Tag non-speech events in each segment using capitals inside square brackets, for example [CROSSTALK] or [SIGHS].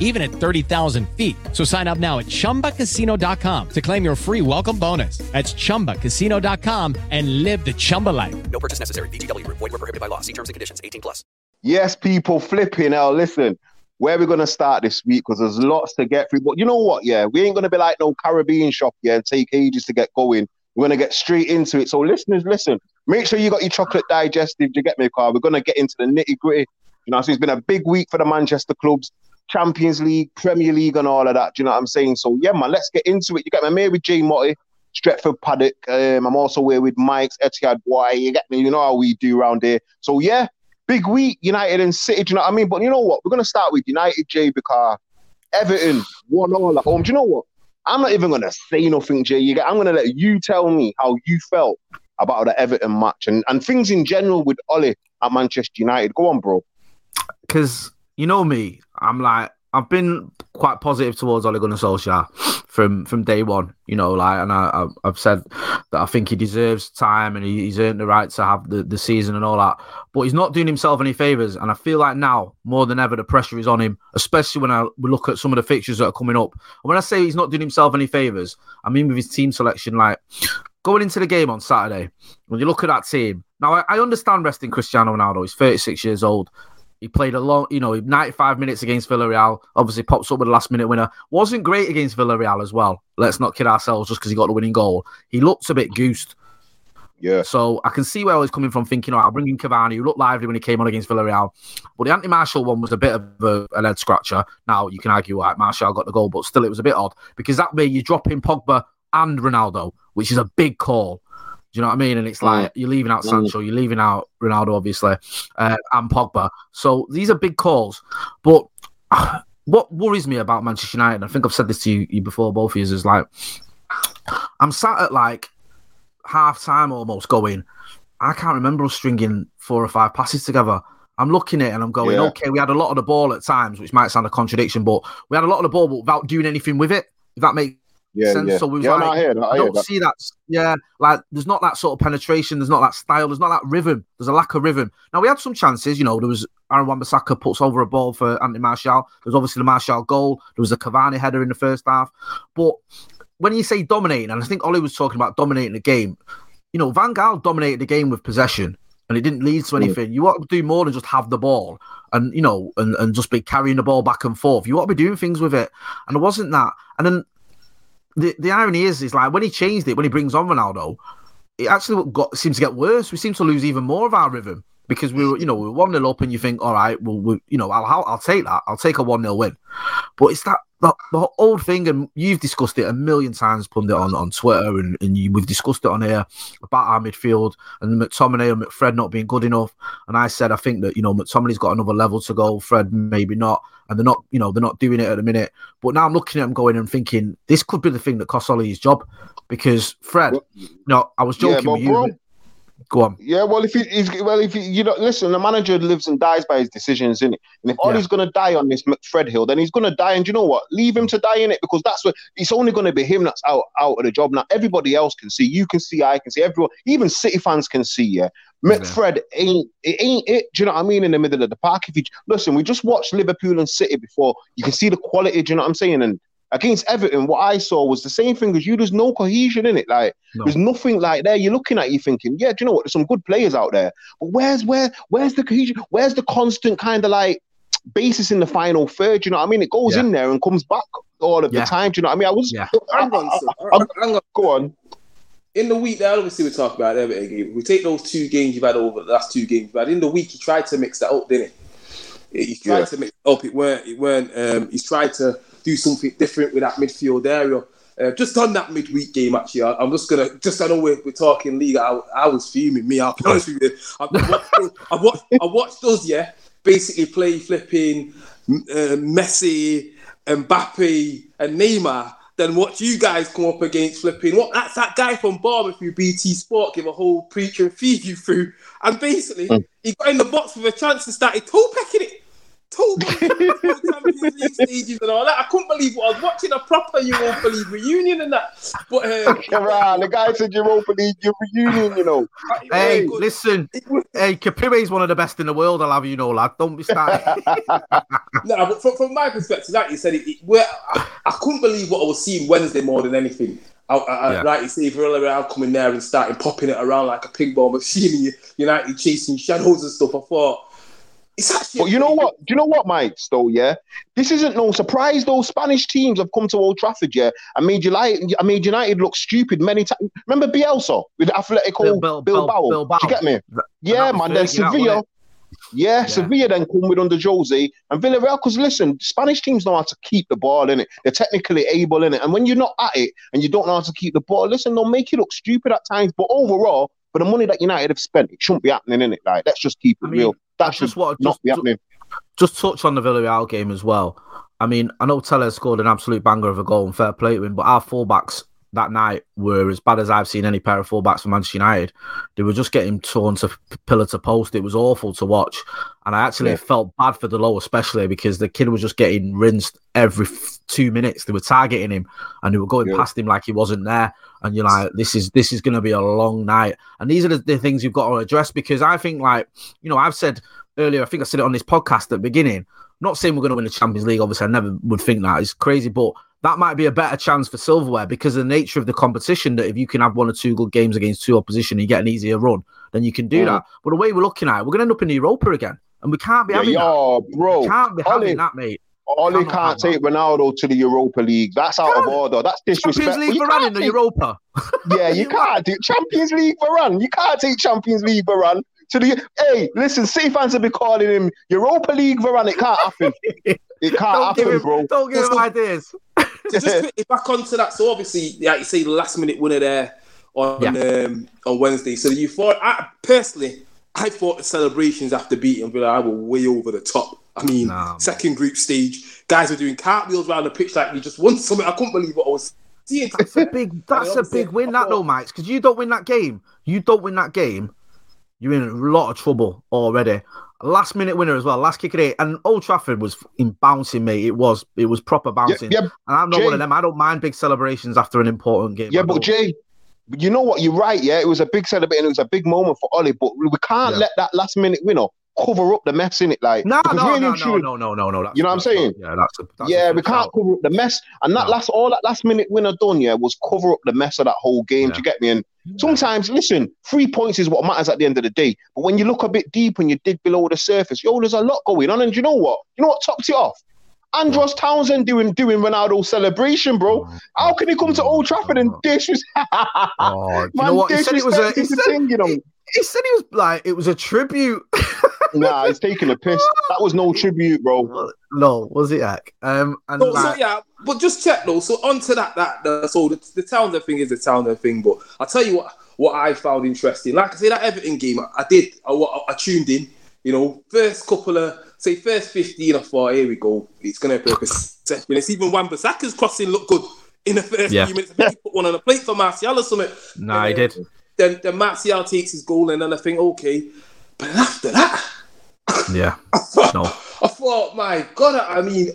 even at 30,000 feet. So sign up now at chumbacasino.com to claim your free welcome bonus. That's chumbacasino.com and live the Chumba life. No purchase necessary. VGW Group. Void were prohibited by law. See terms and conditions. 18 plus. Yes, people flipping hell. Listen, where we're we going to start this week? Because there's lots to get through. But you know what? Yeah, we ain't going to be like no Caribbean shop, yeah, and take ages to get going. We're going to get straight into it. So, listeners, listen, make sure you got your chocolate digestive. You get me, car. We're going to get into the nitty gritty. You know, so it's been a big week for the Manchester clubs, Champions League, Premier League, and all of that. Do you know what I'm saying? So, yeah, man, let's get into it. You get me? I'm here with Jay Motty, Stretford Paddock. Um, I'm also here with Mykez Etihad Boy. You get me? You know how we do around here. So, yeah, big week, United and City. Do you know what I mean? But you know what? We're to start with United, Jay, because Everton won all at home. Do you know what? I'm not even to say nothing, Jay. You get, I'm to let you tell me how you felt about the Everton match and, and things in general with Ole at Manchester United. Go on, bro. because you know me, I'm like I've been quite positive towards Ole Gunnar Solskjaer from from day one. You know, like, and I, I've- I've said that I think he deserves time and he, he's earned the right to have the, the season and all that. But he's not doing himself any favors, and I feel like now more than ever the pressure is on him, especially when I look at some of the fixtures that are coming up. And when I say he's not doing himself any favors, I mean with his team selection, like going into the game on Saturday, when you look at that team, now I, I understand resting Cristiano Ronaldo. He's 36 years old. He played a long, you know, 95 minutes against Villarreal. Obviously, pops up with a last minute winner. Wasn't great against Villarreal as well. Let's not kid ourselves just because he got the winning goal. He looked a bit goosed. Yeah. So I can see where I was coming from thinking, all right, I'll bring in Cavani, who looked lively when he came on against Villarreal. But the Anthony Martial one was a bit of a, an head scratcher. Now, you can argue, all right, Martial got the goal, but still, it was a bit odd because that way you drop in Pogba and Ronaldo, which is a big call. Do you know what I mean? And it's like you're leaving out Sancho, you're leaving out Ronaldo, obviously, uh, and Pogba. So these are big calls. But [SIGHS] what worries me about Manchester United, and I think I've said this to you, you before, both of you, is like I'm sat at like half time almost going, I can't remember us stringing four or five passes together. I'm looking at it and I'm going, Yeah. okay, we had a lot of the ball at times, which might sound a contradiction, but we had a lot of the ball, but without doing anything with it. If that makes Yeah, sense. yeah. So we was yeah, like, no, I hear that. I I don't that. see that. Yeah, like there's not that sort of penetration. There's not that style. There's not that rhythm. There's a lack of rhythm. Now we had some chances. You know, there was Aaron Wan-Bissaka puts over a ball for Anthony Martial. There was obviously the Martial goal. There was a Cavani header in the first half. But when you say dominating, and I think Ole was talking about dominating the game. You know, Van Gaal dominated the game with possession, and it didn't lead to anything. You want to do more than just have the ball, and you know, and, and just be carrying the ball back and forth. You want to be doing things with it, and it wasn't that. And then the, the irony is, is like when he changed it, when he brings on Ronaldo, it actually got seems to get worse. We seem to lose even more of our rhythm because we were, you know, we were one 0 up, and you think, all right, well, we, you know, I'll, I'll I'll take that. I'll take a one 0 win. But it's that the, the old thing, and you've discussed it a million times, pundit on on Twitter, and, and you, we've discussed it on here about our midfield and McTominay and McFred not being good enough. And I said I think that you know McTominay's got another level to go, Fred maybe not, and they're not, you know, they're not doing it at the minute. But now I'm looking at them going and thinking this could be the thing that costs Ole his job because Fred, no, I was joking but with you. Go on. Yeah, well, if he, he's well, if he, you know, listen, the manager lives and dies by his decisions, innit? And if Yeah. Ole's gonna die on this McFred Hill, then he's gonna die. And you know what? Leave him to die in it because that's what it's only gonna be him that's out out of the job. Now everybody else can see. You can see. I can see. Everyone, even City fans can see. Yeah, McFred ain't it ain't it. Do you know what I mean? In the middle of the park. If you listen, we just watched Liverpool and City before. You can see the quality. Do you know what I'm saying? And against Everton, what I saw was the same thing as you. There's no cohesion in it. Like No. there's nothing like there. You're looking at you thinking, yeah, do you know what? There's some good players out there, but where's where where's the cohesion? Where's the constant kind of like basis in the final third? Do you know what I mean? It goes Yeah. in there and comes back all of Yeah. the time. Do you know what I mean? I was Yeah. Hang on, I- sir. I- hang on. go on. In the week, now obviously we talk about Everton game. We take those two games you've had over the last two games, but in the week he tried to mix that up, didn't he? He tried Yeah. to mix it up. It weren't. It weren't. Um, he's tried to do something different with that midfield area. Uh, just on that midweek game, actually, I, I'm just gonna just I know we're, we're talking league. I, I was fuming. Me, I'll be honest with you. [LAUGHS] I watched, I watched, I watched us, yeah, basically play flipping uh, Messi, Mbappe, and Neymar. Then watch you guys come up against flipping. What? That's that guy from Bournemouth who BT Sport give a whole preacher and feed you through, and basically he got in the box with a chance and started toe pecking it. Toe Champions League stages and all that. I couldn't believe what I was watching a proper Europa League reunion and that. But uh, [LAUGHS] Right, the guy said Europa League your reunion, you know. [LAUGHS] Hey, listen. Hey, Kapire is one of the best in the world. I'll have you know, lad. Don't be starting. [LAUGHS] No, but from, from my perspective, like you said, it, it, well, I, I couldn't believe what I was seeing Wednesday more than anything. I, I, Yeah. I, like you say, Villarreal coming there and starting popping it around like a ping ball machine, United chasing shadows and stuff. I thought it's actually. But you know what? Do you know what, Mike? Though, yeah, this isn't no surprise. Those Spanish teams have come to Old Trafford, yeah, and made United, I made United look stupid many times. Remember Bielsa with Atletico Bil- Bil- Bil- Bilbao? Bilbao. Do you get me? Yeah, that was man. Then Fergie, Sevilla. it? Yeah, Yeah. Sevilla then come with under Jose and Villarreal. Because listen, Spanish teams know how to keep the ball in it. They're technically able in it, and when you're not at it and you don't know how to keep the ball, listen, they'll make you look stupid at times. But overall, for the money that United have spent, it shouldn't be happening in it. Like, let's just keep it I mean, real. I That should just want not just, be happening. just touch on the Villarreal game as well. I mean, I know Telles scored an absolute banger of a goal and fair play to him, but our fullbacks that night were as bad as I've seen any pair of fullbacks for Manchester United. They were just getting torn to pillar to post. It was awful to watch, and I actually Yeah. felt bad for Dalot, especially because the kid was just getting rinsed every two minutes. They were targeting him, and they were going Yeah. past him like he wasn't there. And you're like, this is this is going to be a long night. And these are the, the things you've got to address because I think, like, you know, I've said earlier, I think I said it on this podcast at the beginning. Not saying we're going to win the Champions League. Obviously, I never would think that. It's crazy, but that might be a better chance for silverware because of the nature of the competition. That if you can have one or two good games against two opposition, you get an easier run. Then you can do Mhm. that. But the way we're looking at it, we're going to end up in Europa again, and we can't be Yeah, having that. yo, bro. We can't be Ole, having that, mate. Ole cannot can't have take Ronaldo to the Europa League. That's out of Can't. order. That's Champions. League You for can't the Europa. [LAUGHS] Yeah, you [LAUGHS] can't do Champions League Varane. You can't take Champions League Varane to the. Hey, listen, City fans will be calling him Europa League Varane. It can't happen. [LAUGHS] It can't Don't happen, him, bro. don't give him Just- ideas. So just quickly back onto that. So obviously, like you say, the last minute winner there on um, on Wednesday. So you thought, I, personally, I thought the celebrations after beating Villa were way over the top. I mean, Nah, second group stage, guys were doing cartwheels around the pitch like you just won something. I couldn't believe what I was seeing. That's a big. [LAUGHS] That's a big win, that though, thought- Mike. Because you don't win that game. You don't win that game. You're in a lot of trouble already. Last minute winner as well. Last kick at eight, and Old Trafford was in bouncing, mate. It was. It was proper bouncing. yeah, And I'm not Jay- one of them. I don't mind big celebrations after an important game. yeah, but. Jay, you know what? You're right. Yeah, it was a big celebration. It was a big moment for Ole, but we can't Yeah. let that last minute winner cover up the mess in it. Like, no, no, really no, and no, no, no, no, no. You know what I'm saying? yeah, that's a. That's yeah, we can't cover up the mess, and that No. last all that last minute winner done, yeah, was cover up the mess of that whole game. Do you get me? And sometimes, listen, three points is what matters at the end of the day. But when you look a bit deep and you dig below the surface, yo, there's a lot going on. And you know what? You know what tops it off? Andros Townsend doing doing Ronaldo celebration, bro. Oh How can he come to Old Trafford and disrespect? Oh, [LAUGHS] oh you Man, know what? He said it was a. He said, thing, you know. he said he was like it was a tribute. [LAUGHS] Nah, he's taking a piss. That was no tribute, bro. no, was it? Heck? Um, and So, so yeah, but just check though. So onto that, that, that so the, the Townsend thing is the Townsend thing. But I'll tell you what, what I found interesting. Like I say, that Everton game, I did, I, wa- I tuned in. You know, first couple of say first fifteen, I thought, here we go, it's gonna be a perception. It's even Wan Bissaka's crossing looked good in the first Yeah. few minutes. I think he put one on a plate for Martial or something. Nah, he did. then then Martial takes his goal, and then I think, okay, but after that, Yeah. I thought, No. I thought, my God, I mean,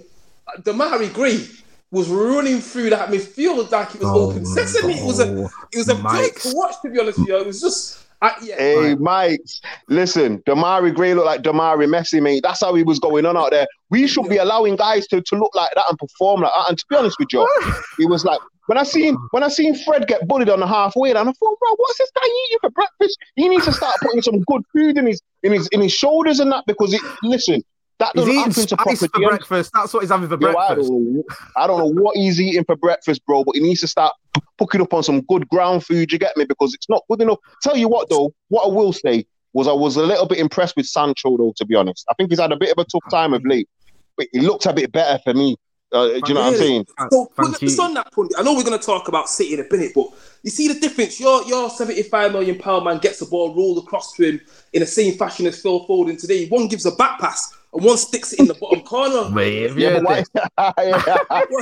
Demarai Gray was running through that midfield like it was Oh, open sesame. It was a, oh, it was a joy Mike. to watch. To be honest with you, it was just, I, yeah. Hey, Mike, listen, Demarai Gray looked like Damari Messi, mate. That's how he was going on out there. We should be allowing guys to, to look like that and perform like that. And to be honest with you, [LAUGHS] it was like when I seen when I seen Fred get bullied on the halfway, and I thought, bro, what's this guy eating for breakfast? He needs to start putting some good food in his in his in his shoulders and that because it listen, that doesn't happen to proper for breakfast. That's what he's having for Yo, I, breakfast. don't know, I don't know what he's eating for breakfast, bro, but he needs to start p- picking up on some good ground food. You get me? Because it's not good enough. Tell you what, though, what I will say was I was a little bit impressed with Sancho, though. To be honest, I think he's had a bit of a tough time of late, but he looked a bit better for me. Uh, do you know what I'm saying? So Thank put you. on that point. I know we're going to talk about City in a minute, but you see the difference. Your your 75 million pound man gets the ball rolled across to him in the same fashion as Phil Foden today. One gives a back pass and one sticks it in the bottom corner. [LAUGHS] Mate, if Yeah, why? [LAUGHS]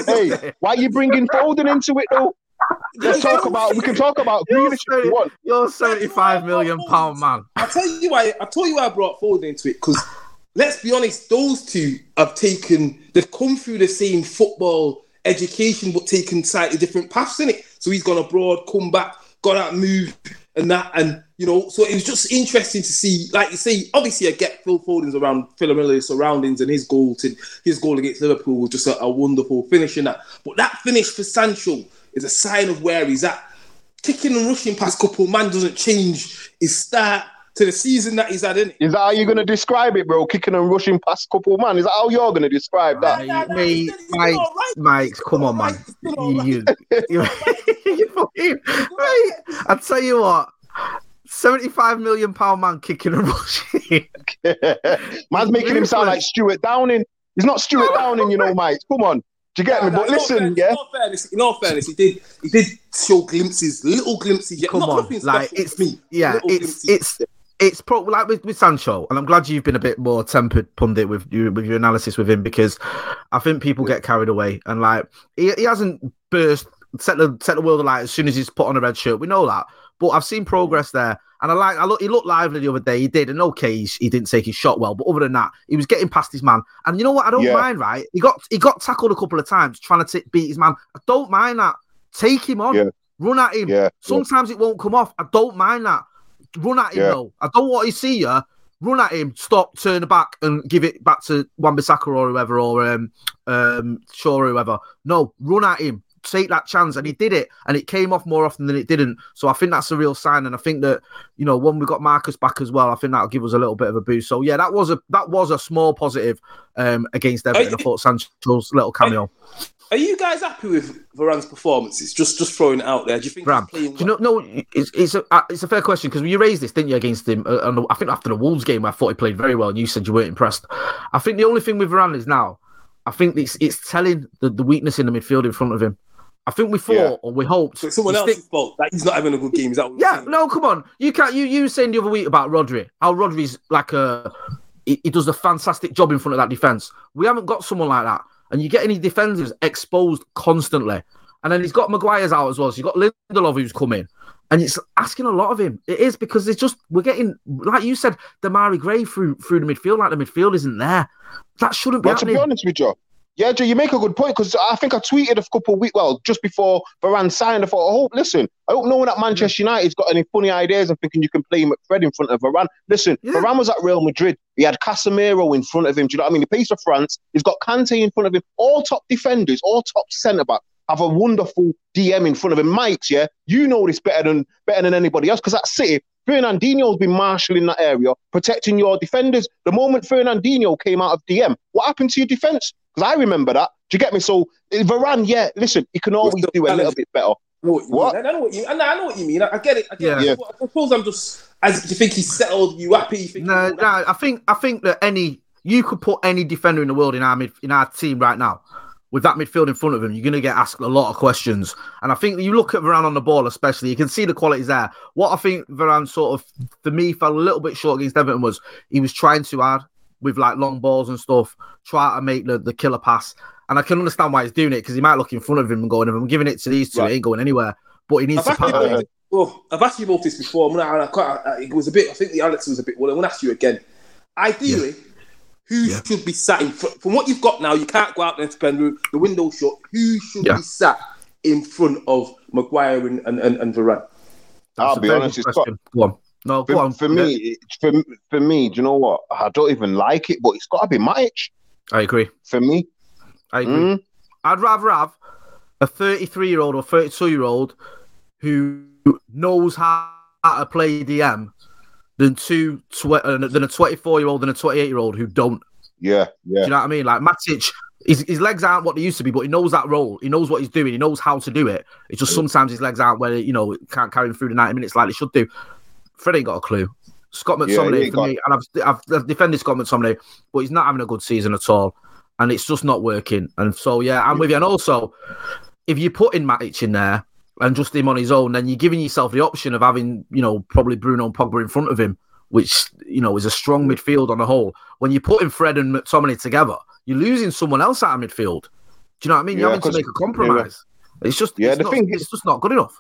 hey, why you bringing Foden into it though? Let's talk about. We can talk about You're Grealish if you want. You're 75 million pound man. I tell you why. I tell you why I brought Foden into it because let's be honest, those two have taken. They've come through the same football education, but taken slightly different paths in it. So he's gone abroad, come back, got that move and that, and you know. So it was just interesting to see. Like you say, obviously, I get Phil Foden's around familiar surroundings, and his goal to his goal against Liverpool was just a, a wonderful finish in that. But that finish for Sancho is a sign of where he's at kicking and rushing past couple man doesn't change his start to the season that he's had in it. Is that how you're gonna describe it, bro? Kicking and rushing past couple man. Is that how you're gonna describe that? Mate, mate, Mike, Mike, come on, man. You, you, [LAUGHS] you, you fucking- mate, I tell you what, 75 million pound man kicking and rushing. [LAUGHS] Man's making him sound like Stewart Downing. He's not Stewart Downing, you know, mate. Come on. Do you get me? But listen, yeah. In all fairness, in all fairness, he did he did show glimpses, little glimpses. Yeah, Come not on, like it's me. yeah, Little it's glimpses. it's it's pro like with, with Sancho, and I'm glad you've been a bit more tempered pundit with you with your analysis with him because I think people get carried away and like he, he hasn't burst set the set the world alight as soon as he's put on a red shirt. We know that, but I've seen progress there. And I like, I look, he looked lively the other day. He did, and okay, he, he didn't take his shot well, but other than that, he was getting past his man. And you know what? I don't Yeah. mind, right? He got he got tackled a couple of times trying to t- beat his man. I don't mind that. Take him on, Yeah. run at him. Yeah, Sometimes it won't come off. I don't mind that. Run at him Yeah. though. I don't want to see you run at him, stop, turn back, and give it back to Wan-Bissaka or whoever, or um, um, Shaw or whoever. No, run at him. Take that chance, and he did it, and it came off more often than it didn't. So I think that's a real sign, and I think that you know when we got Marcus back as well, I think that'll give us a little bit of a boost. So yeah, that was a that was a small positive um, against Everton. I thought Sancho's little cameo. Are you guys happy with Varane's performances? Just just throwing it out there. Do you think playing do you know? No, it's it's a uh, it's a fair question because you raised this, didn't you, against him? Uh, and I think after the Wolves game, I thought he played very well, and you said you weren't impressed. I think the only thing with Varane is now, I think it's it's telling the, the weakness in the midfield in front of him. I think we thought Yeah. or we hoped. So it's someone he'd stick- fault that he's not having a good game. Is that what Yeah, saying? no, come on. You can't. You you were saying the other week about Rodri, how Rodri's like a he, he does a fantastic job in front of that defense. We haven't got someone like that, and you get any defenders exposed constantly, and then he's got Maguire's out as well. So you've got Lindelof who's coming, and it's asking a lot of him. It is because it's just we're getting like you said, Demarai Gray through through the midfield, like the midfield isn't there. That shouldn't be But to be honest with you, yeah, Joe, you make a good point because I think I tweeted a couple of weeks, well, just before Varane signed. I thought, I hope, listen, I hope no one at mm. Manchester United's got any funny ideas and thinking you can play McFred in front of Varane. Listen, Yeah. Varane was at Real Madrid. He had Casemiro in front of him. Do you know what I mean? He plays of France. He's got Kante in front of him. All top defenders, all top centre back have a wonderful DM in front of him. Mykez, yeah, you know this better than better than anybody else because at City, Fernandinho's been marshalling that area, protecting your defenders. The moment Fernandinho came out of DM, what happened to your defence? Because I remember that. Do you get me? So eh, Varane, yeah, listen, he can always do a little bit better. I know what you What? mean. I know what you. I know, I know what you mean. I, I get it. I get Yeah. it. I suppose I'm just. As do you think he's settled? You happy? You think No, no, I think I think that any you could put any defender in the world in our mid, in our team right now with that midfield in front of him, you're going to get asked a lot of questions. And I think you look at Varane on the ball, especially, you can see the qualities there. What I think Varane sort of, for me, fell a little bit short against Everton was he was trying too hard with like long balls and stuff, try to make the, the killer pass. And I can understand why he's doing it because he might look in front of him and going, if I'm giving it to these two, Right. it ain't going anywhere. but he needs I've to asked, you pack about it. this, well, I've asked you about this before. I'm gonna, I quite, I, it was a bit. I think the answer was a bit. Well, I'm gonna ask you again. Ideally, who Yeah. should be sat in front? From what you've got now, you can't go out there and spend the- the window shut. Who should Yeah. be sat in front of Maguire and and, and, and Varane? I'll That's a be honest, good it's got- question. Go on. No, go For, on. for me, for, for me, do you know what? I don't even like it, but it's got to be Matic I agree. for me. I agree. Mm. I'd rather have a 33 year old or 32 year old who knows how to play DM than two tw- uh, than a 24 year old and a 28 year old who don't. Yeah, yeah. Do you know what I mean? Like Matic, his, his legs aren't what they used to be, but he knows that role. He knows what he's doing. He knows how to do it. It's just sometimes his legs aren't where you know can't carry him through the 90 minutes like they should do. Fred ain't got a clue. Scott Yeah, McTominay ain't for me, and I've, I've, I've defended Scott McTominay, but he's not having a good season at all, and it's just not working. And so yeah, I'm with you. And also, if you put in Matic in there and just him on his own, then you're giving yourself the option of having you know probably Bruno and Pogba in front of him, which you know is a strong midfield on the whole. When you're putting Fred and McTominay together, you're losing someone else out of midfield. Do you know what I mean? You're having to make a compromise. It's just Yeah, it's, the not, thing it's just not good enough.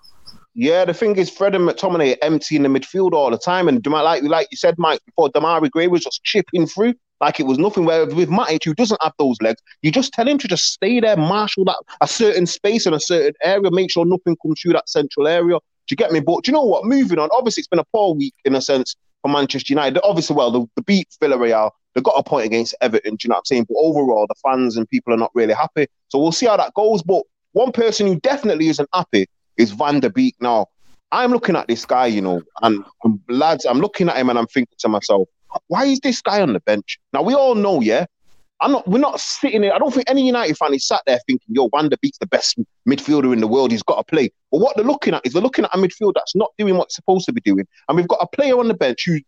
Yeah, the thing is, Fred and McTominay are empty in the midfield all the time, and like like you said, Mike, before Demarai Gray was just chipping through like it was nothing. Where with Matic, who doesn't have those legs, you just tell him to just stay there, marshal that a certain space and a certain area, make sure nothing comes through that central area. Do you get me? But do you know what? Moving on. Obviously, it's been a poor week in a sense for Manchester United. Obviously, well, the, the beat Villarreal. They got a point against Everton. Do you know what I'm saying? But overall, the fans and people are not really happy. So we'll see how that goes. But one person who definitely isn't happy is Van de Beek. Now, I'm looking at this guy, you know, and, and lads, I'm looking at him and I'm thinking to myself, why is this guy on the bench? Now we all know, yeah. I'm not. We're not sitting there. I don't think any United fan is sat there thinking, "Yo, Van de Beek's the best midfielder in the world. He's got to play." But what they're looking at is they're looking at a midfield that's not doing what it's supposed to be doing, and we've got a player on the bench who's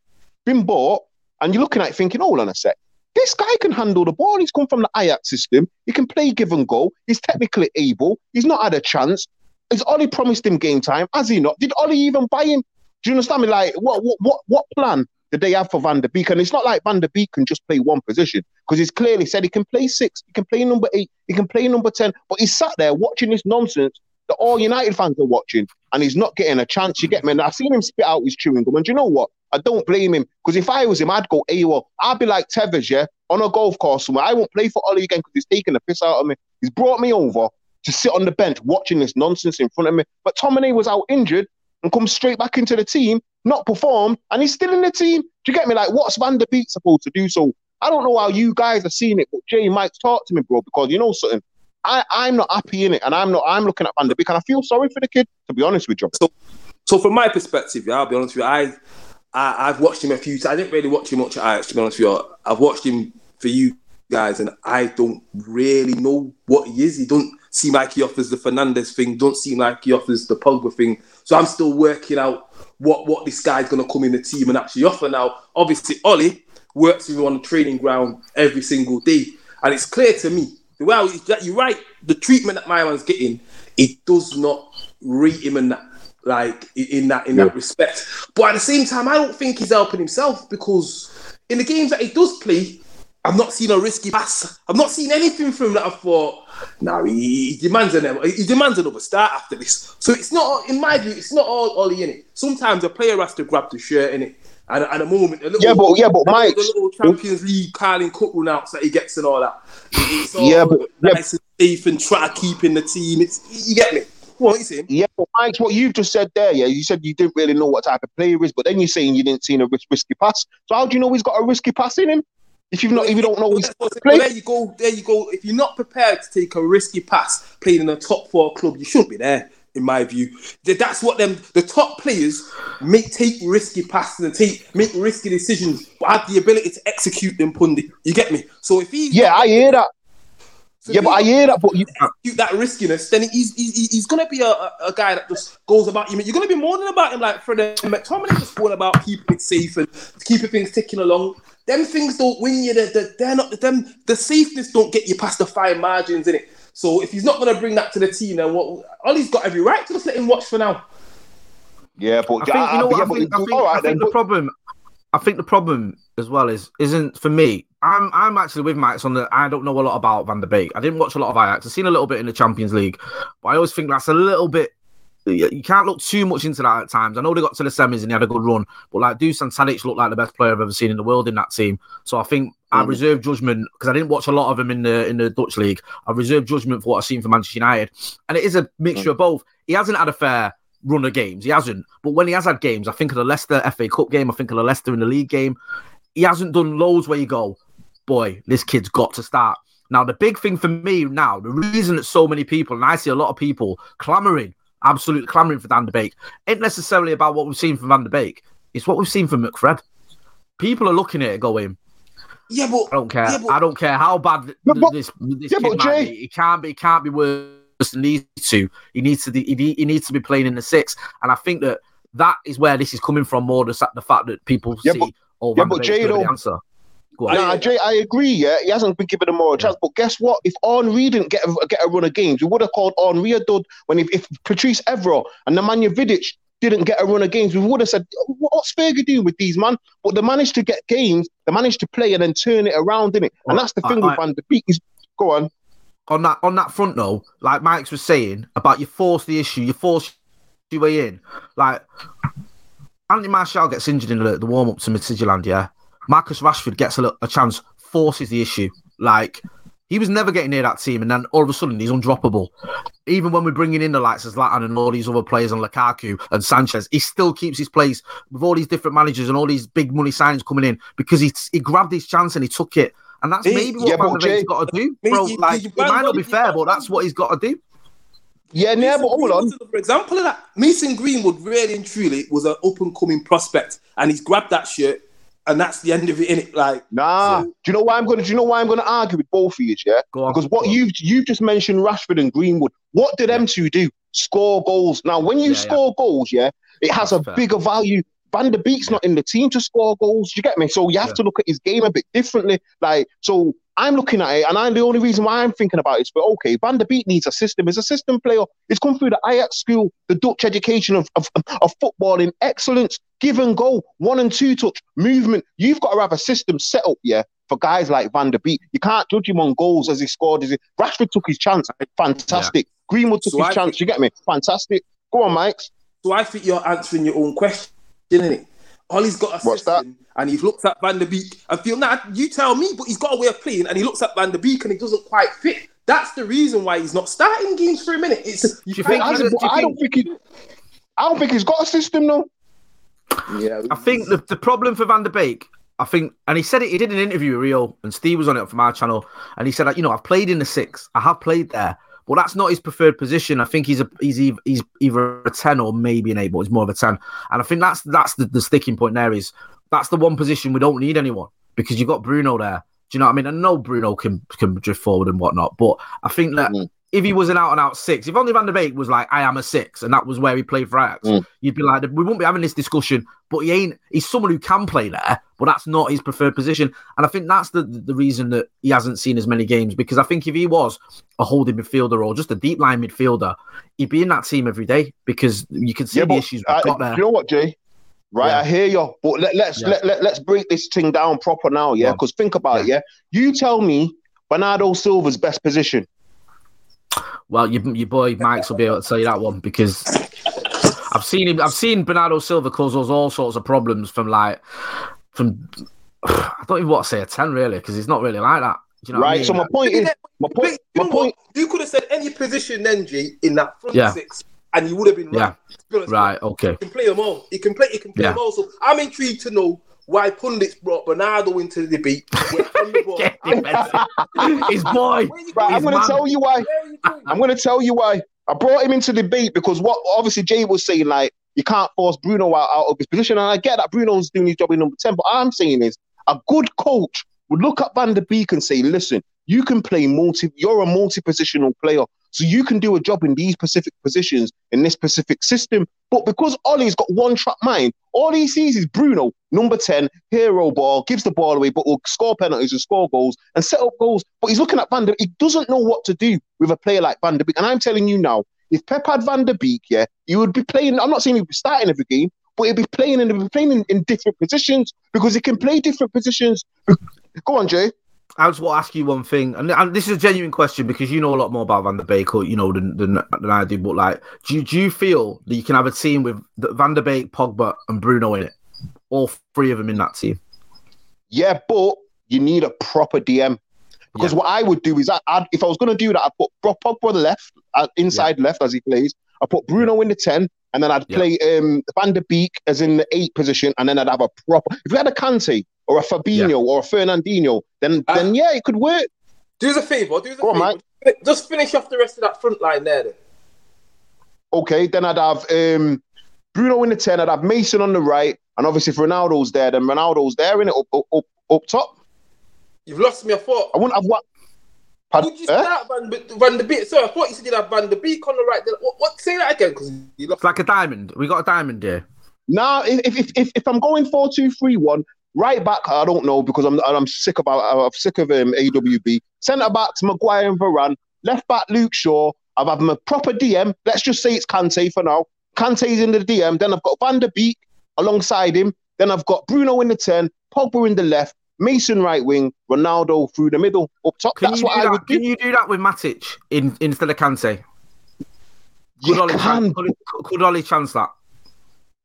been bought, and you're looking at it thinking, "Hold on a sec, this guy can handle the ball. He's come from the Ajax system. He can play give and go. He's technically able. He's not had a chance. Has Ole promised him game time? Has he not? Did Ole even buy him? Do you understand me? Like, what, what, what, what plan did they have for Van de Beek? And it's not like Van de Beek can just play one position because he's clearly said he can play six, he can play number eight, he can play number 10. But he's sat there watching this nonsense that all United fans are watching and he's not getting a chance. You get me? And I've seen him spit out his chewing gum. And you know what? I don't blame him because if I was him, I'd go AWOL. I'd be like Tevez, yeah, on a golf course somewhere. I won't play for Ole again because he's taking the piss out of me. He's brought me over to sit on the bench watching this nonsense in front of me. But Tominay was out injured and come straight back into the team, not performed, and he's still in the team. Do you get me? Like, what's Van de Beek supposed to do? So I don't know how you guys are seeing it, but Jay Mike, talk to me, bro, because you know something. I, I'm not happy in it, and I'm not. I'm looking at Van de Beek, and I feel sorry for the kid. To be honest with you, So so from my perspective, yeah, I'll be honest with you, I, I I've watched him a few times. I didn't really watch him much at Ajax, to be honest with you. I've watched him for you guys, and I don't really know what he is. He don't seem like he offers the Fernandes thing. Don't seem like he offers the Pogba thing. So I'm still working out what what this guy's gonna come in the team and actually offer. Now, obviously, Ole works with him on the training ground every single day, and it's clear to me. Well, you're right. The treatment that my man's getting, it does not rate him in that like in that in that respect. But at the same time, I don't think he's helping himself because in the games that he does play, I've not seen a risky pass. I've not seen anything from that I thought, no, he, he demands another. He demands another start after this. So it's not, in my view, it's not all Ole in it. Sometimes a player has to grab the shirt in it. And at a moment, a little, Yeah, but- yeah, but Mike- the little Champions League Carling Cup runouts that he gets and all that. It's all Yeah, but- yeah. nice and safe and try to keep in the team. It's you get me. What you yeah, but Mike, what you've just said there, yeah, you said you didn't really know what type of player he is, but then you're saying you didn't see a ris- risky pass. So how do you know he's got a risky pass in him? If you've not, if you don't know he's Well, play. there you go. There you go. If you're not prepared to take a risky pass playing in a top four club, you shouldn't be there. In my view, that's what them the top players make take risky passes and take make risky decisions, but have the ability to execute them. Pundit, you get me? So if he's Yeah, I hear that. so Yeah, but I hear that. But you, execute that riskiness, then he's he's, he's going to be a, a, guy that just goes about you. You're going to be more than about him, like Fred McTominay just going about keeping it safe and keeping things ticking along. Them things don't win you. They're, they're, they're not them. The safeness don't get you past the fine margins in it. So if he's not going to bring that to the team, then what? Ole's got every right to just let him watch for now. yeah, but I think, you know what, I think, I think, all I think then. the but- problem, I think the problem as well is isn't for me. I'm I'm actually with Max on the. I don't know a lot about Van de Beek. I didn't watch a lot of Ajax. I've seen a little bit in the Champions League, but I always think that's a little bit you you can't look too much into that at times. I know they got to the semis and he had a good run, but like Dusan Tadic looked like the best player I've ever seen in the world in that team. So I think I mm. reserve judgment because I didn't watch a lot of him in the in the Dutch league. I reserve judgment for what I've seen from Manchester United, and it is a mixture mm. of both. He hasn't had a fair run of games, he hasn't. But when he has had games, I think of the Leicester FA Cup game, I think of the Leicester in the league game. He hasn't done loads where you go, boy, this kid's got to start. Now, the big thing for me now, the reason that so many people, and I see a lot of people clamoring, absolutely clamoring for Van de Beek, ain't necessarily about what we've seen from Van de Beek. It's what we've seen from McFred. People are looking at it going, Yeah, but I don't care. Yeah, but, I don't care how bad Yeah, but- this this yeah, kid but might be. He can't be. He can't be worse than these two. He needs to. Be, he, he needs to be playing in the six. And I think that that is where this is coming from. More the, sa- the fact that people Yeah, see. but- oh, yeah, but Jay, the answer. Go on. Nah, Jay, I agree. Yeah, he hasn't been given a moral chance. But guess what? If Henri didn't get a, get a run of games, we would have called Henri a dud. When if, if Patrice Evra and Nemanja Vidic didn't get a run of games, we would have said, "What's Fergie doing with these man?" But they managed to get games. They managed to play and then turn it around, didn't it? And that's the I- thing I- with Van de Beek. Is go on. on that on that front though, like Mykez was saying about you force the issue, you force your way in. Like Anthony Martial gets injured in the, the warm up to Midtjylland, yeah. Marcus Rashford gets a, a chance, forces the issue. Like he was never getting near that team, and then all of a sudden he's undroppable. Even when we're bringing in the likes of Zlatan and all these other players and Lukaku and Sanchez, he still keeps his place with all these different managers and all these big money signings coming in because he he grabbed his chance and he took it. And that's Hey, maybe what yeah, Van but der Beek's Jay- got to do, bro. you- like you it might not be fair, but that's what he's got to do. Yeah, yeah, but hold on. was another example of that. Mason Greenwood really and truly was an up and coming prospect, and he's grabbed that shirt, and that's the end of it. In it, like Nah. So- do you know why I'm gonna? Do you know why I'm gonna argue with both of you? Yeah, Go on, because what go on. you've you've just mentioned Rashford and Greenwood. What do them two do? Score goals. Now, when you Yeah, yeah. score goals, yeah, it has That's a fair. bigger value. Van de Beek's not in the team to score goals. You get me? So you have Yeah. to look at his game a bit differently. Like, so I'm looking at it, and I'm the only reason why I'm thinking about it is, but okay, Van de Beek needs a system. He's a system player. He's come through the Ajax school, the Dutch education of, of, of football in excellence, give and go, one and two touch, movement. You've got to have a system set up, yeah, for guys like Van de Beek. You can't judge him on goals as he scored. As he, Rashford took his chance, fantastic. Greenwood took So his I chance. think- You get me? Fantastic. Go on, Mike. So I think you're answering your own question, innit? All he's got a What's system, and he looks at Van de Beek and feel, nah, you tell me, but he's got a way of playing, and he looks at Van de Beek and he doesn't quite fit. That's the reason why he's not starting games for a minute. It's you you think I, do you I don't think he. I don't think he's got a system though. yeah, I think the, the problem for Van de Beek, I think, and he said it, he did an interview with Rio, and Steve was on it from our channel, and he said, like, you know, I've played in the six, I have played there, but that's not his preferred position. I think he's a he's he's either a ten or maybe an eight, but he's more of a ten, and I think that's that's the, the sticking point there is that's the one position we don't need anyone because you've got Bruno there. Do you know what I mean? I know Bruno can can drift forward and whatnot, but I think that. Mm. If he was an out and out six, if only Van de Beek was like, I am a six, and that was where he played for Ajax, Mm. you'd be like, we wouldn't be having this discussion. But he ain't. He's someone who can play there, but that's not his preferred position. And I think that's the the reason that he hasn't seen as many games. Because I think if he was a holding midfielder or just a deep line midfielder, he'd be in that team every day. Because you can see the issues we've uh, got there. you know what, Jay? Right, Yeah. I hear you, but let, let's Yeah. let, let, let's break this thing down proper now, yeah. Yeah. Because think about it, yeah. You tell me Bernardo Silva's best position. Well, your, your boy Mykez will be able to tell you that one because I've seen him. I've seen Bernardo Silva cause us all sorts of problems from like from. [SIGHS] I don't even want to say a ten really because he's not really like that. Do you know what I right. mean? So my point is, my point, you my point. You could have said any position then, G, in that front Yeah. six, and you would have been right. Yeah. Honest, Right. Okay. He can play them all. He can play. He can play Yeah. them all. So I'm intrigued to know why pundits brought Bernardo into the debate. We're [LAUGHS] on the ball. Get defensive. His boy. Where you Right, I'm going to tell you why. Where are you going? I'm going to tell you why. I brought him into the debate because what obviously Jay was saying, like, you can't force Bruno out, out of his position. And I get that Bruno's doing his job in number 10. But all I'm saying is a good coach would look at Van de Beek and say, listen, you can play multi, you're a multi positional player. So you can do a job in these specific positions in this specific system. But because Ole's got one track mind, all he sees is Bruno, number 10, hero ball, gives the ball away, but will score penalties and score goals and set up goals. But he's looking at Van de Beek. He doesn't know what to do with a player like Van de Beek. And I'm telling you now, if Pep had Van de Beek, yeah, he would be playing. I'm not saying he'd be starting every game, but he'd be playing and he'd be playing in, in different positions because he can play different positions. Go on, Jay. I just want to ask you one thing, and, and this is a genuine question because you know a lot more about Van de Beek, or you know, than, than, than I do. But like, do you, do you feel that you can have a team with Van de Beek, Pogba, and Bruno in it, all three of them in that team? Yeah, but you need a proper DM. Because Yeah. what I would do is, I, I'd, if I was going to do that, I'd put Pogba on the left, uh, inside left as he plays. I put Bruno in the 10, and then I'd Yeah. play um, Van de Beek as in the 8 position, and then I'd have a proper. If we had a Kante or a Fabinho Yeah. or a Fernandinho, then, Uh, then yeah, it could work. Do us a favour. Do us a Go on, favour. Just finish off the rest of that front line there. Then. Okay, then I'd have um, Bruno in the 10, I'd have Mason on the right, and obviously if Ronaldo's there, then Ronaldo's there in it up, up, up, up top. You've lost me. I thought. I wouldn't have what. Pardon? Would you Eh? start Van, B- Van de Beek? Sorry, I thought you said you'd have Van de Beek on the right. What? what say that again? Because you lost. It's like a diamond. We got a diamond here. Now, if, if if if I'm going four two three one, right back, I don't know because I'm I'm sick about I'm sick of um, AWB. Centre backs Maguire and Varane. Left back Luke Shaw. I've had a proper DM. Let's just say it's Kante for now. Kante's in the DM. Then I've got Van de Beek alongside him. Then I've got Bruno in the ten, Pogba in the left, Mason right wing, Ronaldo through the middle up top. Can That's what I that? would Can do. you do that with Matic in instead of Kante? Could You Ole, can. could, could Ole chance that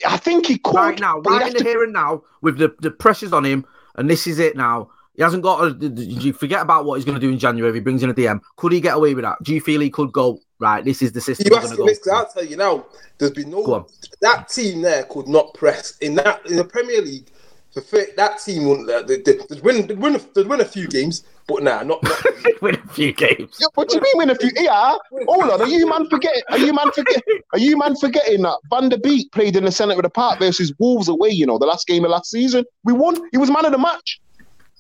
I think he could. right now, right in the to- here and now, with the, the pressures on him, and this is it now. He hasn't got. A, you forget about what he's going to do in January. If he brings in a DM, could he get away with that? Do you feel he could go right? This is the system. You we're ask gonna me this, go 'cause I'll tell you now. There's been no on. that team there could not press in that in the Premier League. For that team wouldn't. Uh, they, they, they'd win, they'd win, a, they'd win a few games, but nah, not. not [LAUGHS] win a few games. Yeah, what do you mean win a few? Yeah, hold on. Are you man forgetting? Are you man forget? Are you man forgetting that Van de Beek played in the centre of the park versus Wolves away? You know, the last game of last season, we won. He was man of the match.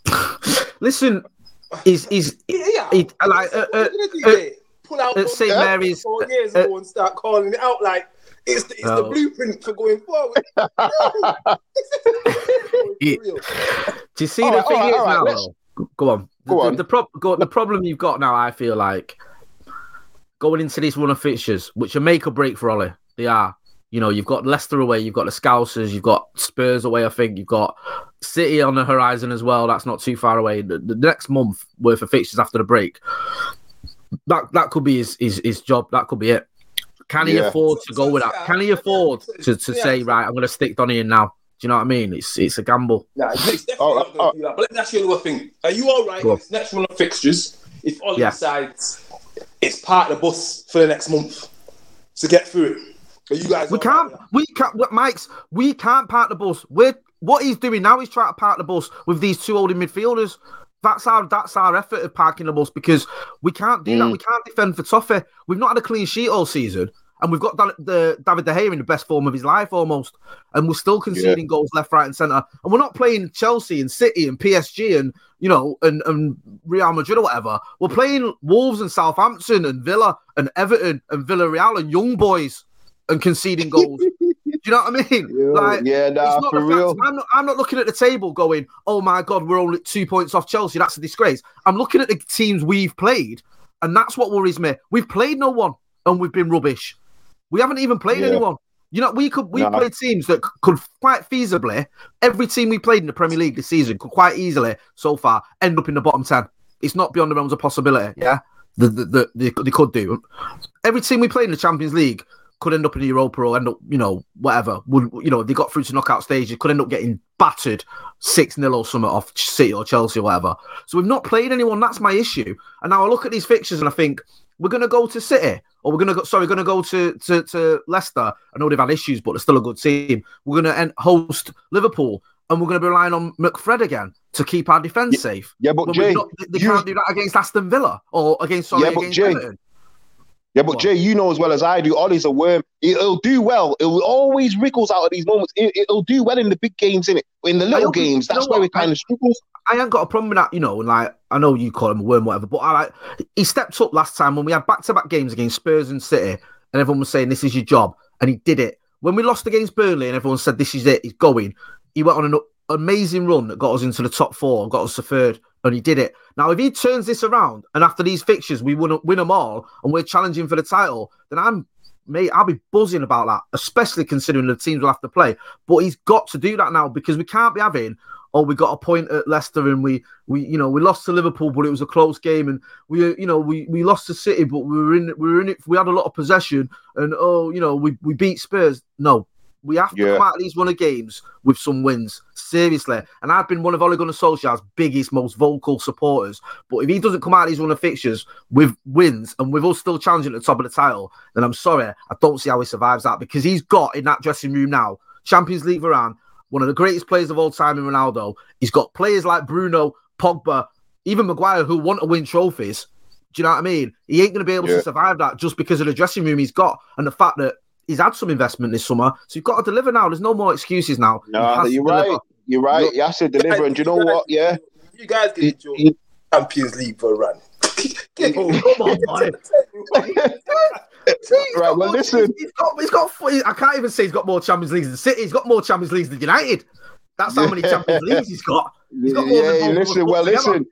[SIGHS] Listen, is is yeah, he, like uh, uh, are you gonna do uh. Pull out uh, from St. four Mary's, years uh, ago and start calling it out like it's the, it's [LAUGHS] [LAUGHS] the blueprint for going forward. Yeah. Do you see All the right, thing all right, is all right, now? let's- though? Go on. The, Go the- on. The, prob- go, the problem you've got now, I feel like, going into this run of fixtures, which are make or break for Ole. They are. You know, you've got Leicester away, you've got the Scousers, you've got Spurs away. I think you've got City on the horizon as well. That's not too far away. The, the next month worth of fixtures after the break. That that could be his his, his job. That could be it. Can he Yeah. afford to go with that? Can he afford to, to say right? I'm going to stick Donny in now. Do you know what I mean? It's it's a gamble. Nah, [LAUGHS] it's definitely not going to oh. that. But let me ask you another thing. Are you all right Go on. with this next run of fixtures? If Ole Yeah. decides it's part of the bus for the next month to get through it, are you guys? We can't. right We can't. what, Mykez. We can't park the bus. We're what he's doing now. He's trying to park the bus with these two holding midfielders. That's our. That's our effort of parking the bus because we can't do that. Mm. We can't defend for Toffee. We've not had a clean sheet all season, and we've got the David De Gea in the best form of his life almost, and we're still conceding goals left, right, and centre. And we're not playing Chelsea and City and PSG and you know and, and Real Madrid or whatever. We're playing Wolves and Southampton and Villa and Everton and Villarreal and young boys and conceding goals. [LAUGHS] Do you know what I mean? Yeah, yeah, nah, for real. I'm not, I'm not looking at the table going, oh my God, we're only two points off Chelsea. That's a disgrace. I'm looking at the teams we've played, and that's what worries me. We've played no one, and we've been rubbish. We haven't even played Yeah. anyone. You know, we could we Nah. played teams that could quite feasibly every team we played in the Premier League this season could quite easily so far end up in the bottom ten. It's not beyond the realms of possibility. Yeah, the, the, the, they, they could do. Every team we played in the Champions League could end up in the Europa or end up, you know, whatever. Would you know? They got through to knockout stages. Could end up getting battered six 0 or something off City or Chelsea or whatever. So we've not played anyone. That's my issue. And now I look at these fixtures and I think we're going to go to City or we're going to go. Sorry, we're going to go to, to to Leicester. I know they've had issues, but they're still a good team. We're going to host Liverpool. And we're going to be relying on McFred again to keep our defence safe. Yeah, but Jay, not- they you- can't do that against Aston Villa or against sorry Yeah, but against Jay, Everton. Yeah, but. Jay, you know as well as I do, Ole's a worm. It'll do well. It will always wriggles out of these moments. It, it'll do well in the big games, in it. In the little games, you know that's where what? it kind of struggles. I ain't got a problem with that, you know. And like, I know you call him a worm, whatever, but I like he stepped up last time when we had back to back games against Spurs and City, and everyone was saying this is your job, and he did it. When we lost against Burnley, and everyone said this is it, he's going. He went on an amazing run that got us into the top four, and got us to third, and he did it. Now, if he turns this around, and after these fixtures we win, win them all, and we're challenging for the title, then I'm. Mate, I'll be buzzing about that, especially considering the teams will have to play. But he's got to do that now because we can't be having oh, we got a point at Leicester and we we you know we lost to Liverpool, but it was a close game, and we you know we we lost to City, but we were in we were in it. We had a lot of possession, and oh, you know we we beat Spurs. No, we have to Yeah. come out of these run of games with some wins, seriously. And I've been one of Ole Gunnar Solskjaer's biggest, most vocal supporters. But if he doesn't come out of these run of fixtures with wins and with us still challenging at the top of the title, then I'm sorry, I don't see how he survives that because he's got in that dressing room now Champions League Varane, one of the greatest players of all time in Ronaldo. He's got players like Bruno, Pogba, even Maguire who want to win trophies. Do you know what I mean? He ain't going to be able Yeah. to survive that just because of the dressing room he's got and the fact that he's had some investment this summer. So you've got to deliver now. There's no more excuses now. He Nah, has to you're right. You're right. You have to deliver, and do you know what? Yeah, You guys get He- enjoy he- Champions League for a run. Get. [LAUGHS] Oh, come on, [LAUGHS] boy. [LAUGHS] See, Right, well, more- listen. He's got, he's got, I can't even say he's got more Champions Leagues than City. He's got more Champions Leagues than United. That's how many Champions Leagues he's got. He's got more yeah. both of us Listen, well, together.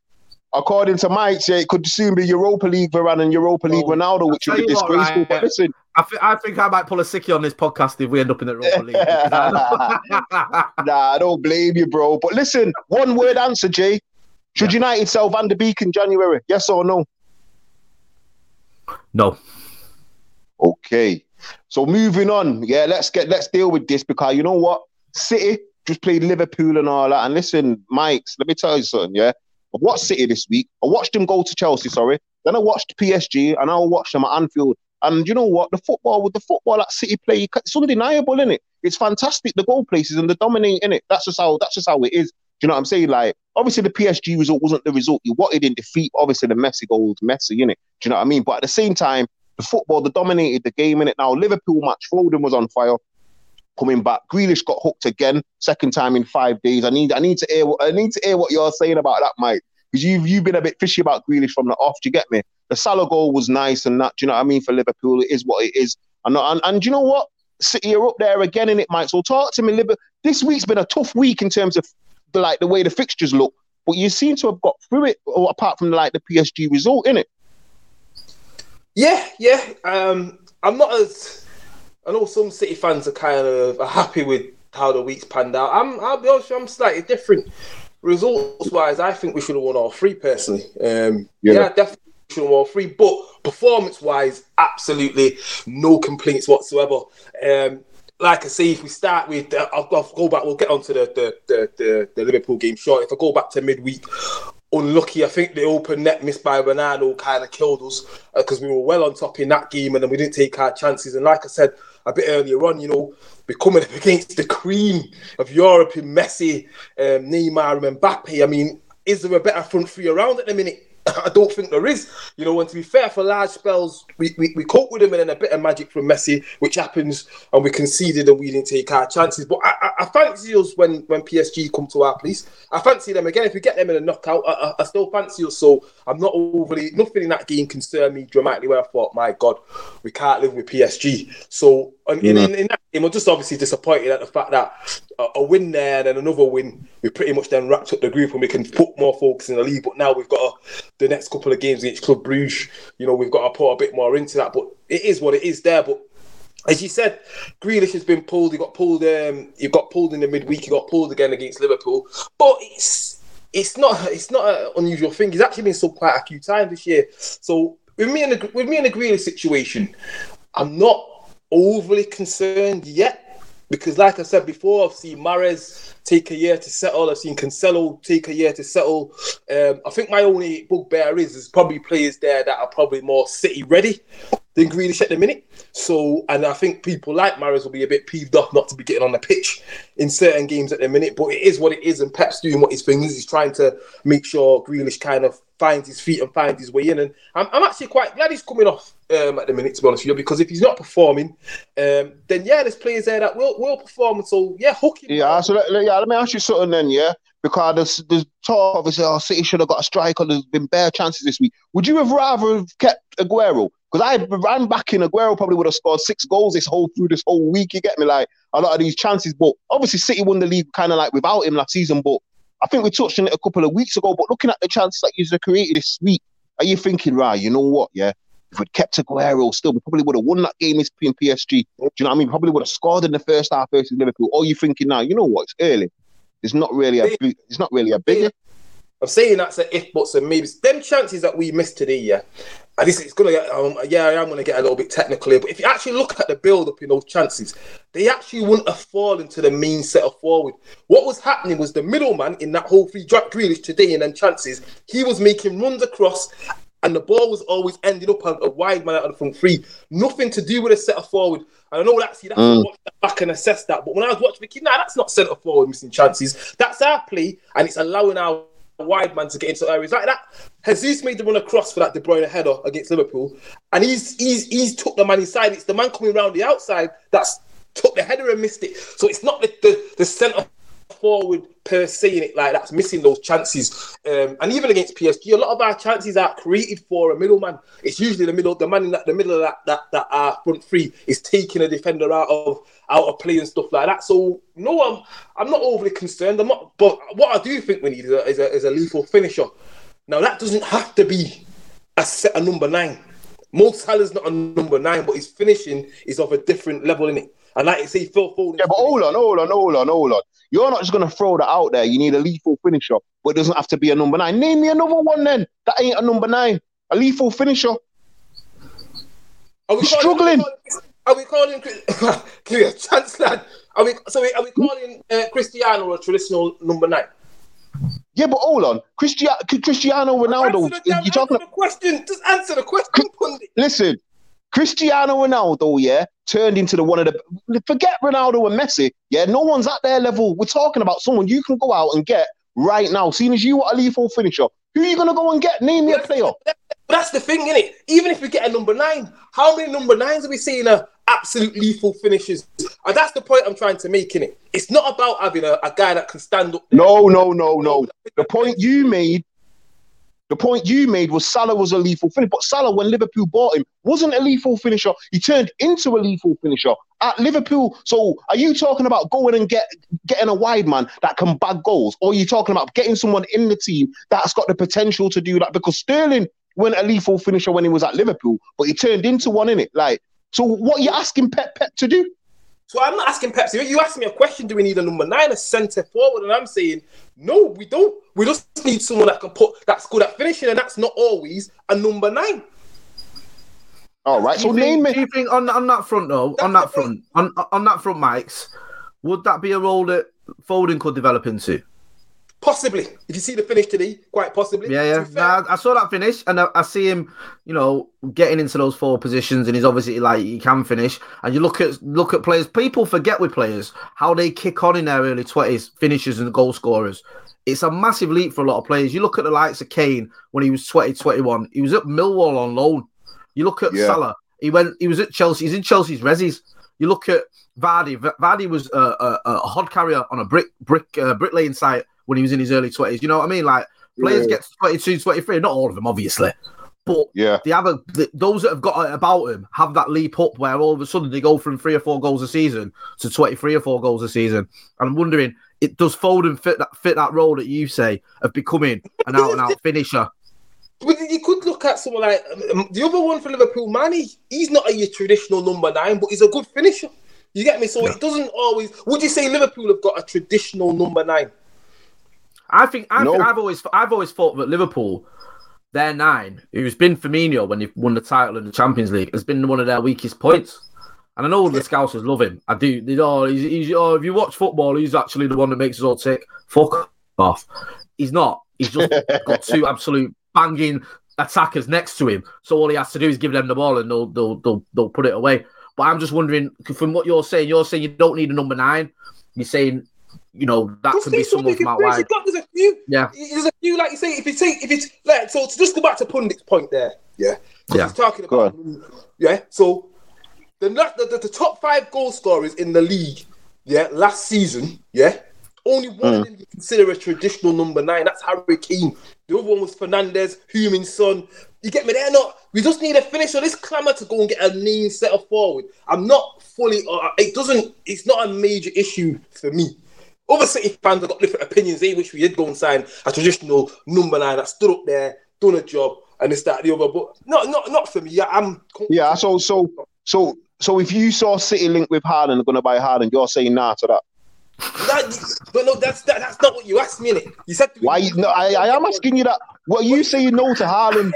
According to Mike, yeah, it could soon be Europa League Varane and Europa League Oh, Ronaldo, which would be you what, disgraceful. right, But listen, I, thi- I think I might pull a sickie on this podcast if we end up in the Europa League. [LAUGHS] nah, I don't blame you, bro. But listen, one word answer, Jay. Should United sell Van de Beek in January? Yes or no? no. Okay. So moving on, yeah, let's get let's deal with this because you know what? City just played Liverpool and all that. And listen, Mykez, let me tell you something, yeah. I watched City this week. I watched them go to Chelsea, sorry. Then I watched PSG and I watched them at Anfield. And you know what? The football with the football that City play, it's undeniable, isn't it? It's fantastic. The goal places and the dominate in it. That's just how that's just how it is. Do you know what I'm saying? Like, obviously the PSG result wasn't the result you wanted in defeat. Obviously the Messi goal was Messi, in it. Do you know what I mean? But at the same time, the football, they dominated the game in it. Now Liverpool match, Foden was on fire. Coming back, Grealish got hooked again, second time in five days. I need, I need to hear, I need to hear what you're saying about that, Mike, because you've you've been a bit fishy about Grealish from the off. Do you get me? The Salah goal was nice and that. Do you know what I mean? For Liverpool, it is what it is. And and, and you know what? City are up there again in it, Mike. So talk to me, Liverpool. This week's been a tough week in terms of the like the way the fixtures look, but you seem to have got through it. Apart from like the PSG result, in it. Yeah, yeah. Um, I'm not as. I know some City fans are kind of happy with how the week's panned out. I'm. I'll be honest, you, I'm slightly different. Results wise, I think we should have won all three personally. Um, Yeah. yeah. definitely should have won all three. But performance wise, absolutely no complaints whatsoever. Um, like I say, if we start with, uh, I'll, I'll go back. We'll get onto the the, the the the Liverpool game short. If I go back to midweek, unlucky. I think the open net missed by Ronaldo kind of killed us because we were well on top in that game and then we didn't take our chances. And like I said a bit earlier on, you know, we're coming up against the cream of Europe in Messi, um, Neymar, and Mbappe. I mean, is there a better front three around at the minute? [COUGHS] I don't think there is. You know, and to be fair, for large spells, we, we, we cope with them and then a bit of magic from Messi, which happens, and we conceded and we didn't take our chances. But I, I, I fancy us when, when PSG come to our place. I fancy them again. If we get them in a knockout, I, I, I still fancy us. So I'm not overly, nothing in that game concerned me dramatically where I thought, my God, we can't live with PSG. So and in, in, in that game, I'm just obviously disappointed at the fact that a, a win there and then another win, we pretty much then wrapped up the group and we can put more focus in the league. But now we've got a, the next couple of games against Club Bruges, you know, we've got to put a bit more into that. But it is what it is there. But as you said, Grealish has been pulled. He got pulled. Um, he got pulled in the midweek. He got pulled again against Liverpool. But it's it's not it's not an unusual thing. He's actually been subbed quite a few times this year. So with me and the with me and the Grealish situation, I'm not overly concerned yet because, like I said before, I've seen Mahrez take a year to settle. I've seen Cancelo take a year to settle. Um, I think my only bugbear is there's probably players there that are probably more City ready than Grealish at the minute. So, and I think people like Mahrez will be a bit peeved off not to be getting on the pitch in certain games at the minute. But it is what it is, and Pep's doing what his thing is. He's trying to make sure Grealish kind of finds his feet and finds his way in. And I'm, I'm actually quite glad he's coming off um, at the minute, to be honest with you, because if he's not performing, um, then yeah, there's players there that will will perform. So yeah, hook him. Yeah, so let, let- yeah, let me ask you something then, yeah. Because there's, there's talk, obviously, oh, City should have got a striker. There's been bare chances this week. Would you have rather have kept Aguero? Because I ran back in Aguero, probably would have scored six goals this whole through this whole week. You get me? Like a lot of these chances, but obviously City won the league kind of like without him last season. But I think we touched on it a couple of weeks ago. But looking at the chances that you've created this week, are you thinking, right? You know what? Yeah, if we'd kept Aguero, still we probably would have won that game in PSG. Do you know what I mean? Probably would have scored in the first half versus Liverpool. Or are you thinking now? You know what? It's early. it's not really a big, it's not really a biggie. I'm saying that's an if, buts, and maybe. Them chances that we missed today, yeah. And this is gonna get, um, yeah, I am gonna get a little bit technical here, but if you actually look at the build up in those chances, they actually wouldn't have fallen to the main set of forward. What was happening was the middleman in that whole free Jack Grealish today and then chances, he was making runs across. And the ball was always ending up on a wide man out of the front three. Nothing to do with a set of forward. And I know that's you have to watch that back and assess that. But when I was watching the kid, nah, that's not centre forward missing chances. That's our play, and it's allowing our wide man to get into areas like that. Jesus made the run across for that De Bruyne header against Liverpool, and he's he's he's took the man inside. It's the man coming around the outside that's took the header and missed it. So it's not the the, the centre forward per se in it like that's missing those chances. Um, and even against PSG, a lot of our chances are created for a middleman. It's usually the middle, the man in that, the middle of that that that our front three is taking a defender out of out of play and stuff like that. So no, I'm I'm not overly concerned. I'm not, but what I do think we need is a, is a, is a lethal finisher. Now that doesn't have to be a set a number nine. Mo Salah's not a number nine, but his finishing is of a different level in it. And like you say, Phil Foden. Yeah, but hold on, hold on, hold on, hold on. You're not just gonna throw that out there. You need a lethal finisher, but it doesn't have to be a number nine. Name me another one then. That ain't a number nine. A lethal finisher. Are we calling- struggling. Are we calling? Give me a chance, lad. Are we? So are we calling uh, Cristiano a traditional number nine? Yeah, but hold on. Cristiano, Cristiano Ronaldo. The, You talking? answer the question. Just answer the question, pundit. Listen, Cristiano Ronaldo, yeah, turned into the one of the. Forget Ronaldo and Messi. Yeah, no one's at their level. We're talking about someone you can go out and get right now. Seeing as you are a lethal finisher, who are you gonna go and get? Name me a player. That's the thing, isn't it? Even if we get a number nine, how many number nines are we seeing are absolute lethal finishes? And that's the point I'm trying to make, innit? It's not about having a, a guy that can stand up. No, no, no, no. The point you made, the point you made was Salah was a lethal finisher, but Salah, when Liverpool bought him, wasn't a lethal finisher. He turned into a lethal finisher at Liverpool. So, are you talking about going and get getting a wide man that can bag goals, or are you talking about getting someone in the team that's got the potential to do that? Because Sterling wasn't a lethal finisher when he was at Liverpool, but he turned into one in it. Like, so what are you asking Pep Pep to do? So I'm not asking Pepsi. You asked me a question: Do we need a number nine, a centre forward? And I'm saying no, we don't. We just need someone that can put that's good at finishing, and that's not always a number nine. All right, so you think, name do you think on on that front though, on that front, on on that front, Mykez, would that be a role that Foden could develop into? Possibly, if you see the finish today, quite possibly. Yeah, yeah. be I saw that finish, and I, I see him, you know, getting into those four positions, and he's obviously like he can finish. And you look at look at players. People forget with players how they kick on in their early twenties, finishers and goal scorers. It's a massive leap for a lot of players. You look at the likes of Kane when he was 20, 21. He was at Millwall on loan. You look at Yeah. Salah. He went. He was at Chelsea. He's in Chelsea's resis. You look at Vardy. Vardy was a, a, a hod carrier on a brick brick uh, bricklaying site when he was in his early twenties. You know what I mean? Like players Yeah. get to 22, 23. Not all of them, obviously, but Yeah. they have a th those that have got it about him have that leap up where all of a sudden they go from three or four goals a season to 23 or four goals a season. And I'm wondering, it does Foden fit that fit that role that you say of becoming an out and out finisher? But you could look at someone like um, the other one for Liverpool, Mané. He's not a your traditional number nine, but he's a good finisher. You get me? So it doesn't always. Would you say Liverpool have got a traditional number nine? I think I no. I've always I've always thought that Liverpool, their nine, who's been Firmino when they've won the title in the Champions League, has been one of their weakest points. And I know the Scousers love him. I do. They, oh, he's, he's, oh, if you watch football, he's actually the one that makes us all tick. Fuck off. He's not. He's just [LAUGHS] got two absolute banging attackers next to him. So all he has to do is give them the ball and they'll they'll they'll, they'll put it away. But I'm just wondering, from what you're saying, you're saying you don't need a number nine. You're saying, you know, that Just can be think someone something from out crazy. wide. God, There's a few. Yeah. There's a few, like you say, if you take, if it's like, so to just go back to Pundit's point there, yeah, Yeah. he's talking about, yeah. So the, the, the the top five goal scorers in the league, yeah, last season, yeah, only one of them you consider a traditional number nine. That's Harry Kane. The other one was Fernandes, Heung-min Son. You get me? They're not. We just need a finisher. This clamour to go and get a name set of forward. I'm not fully. Uh, it doesn't. It's not a major issue for me. Other City fans have got different opinions. They wish we did go and sign a traditional number nine that stood up there, done a job, and this, that, the other. But not, not, not for me. Yeah, I'm. Yeah, so so so so if you saw City link with Haaland, going to buy Haaland, you're saying nah to that. That, but no, that's that, that's not what you asked me. Innit? You said Why? You, no, I, I am asking you that. What you saying no to Haaland?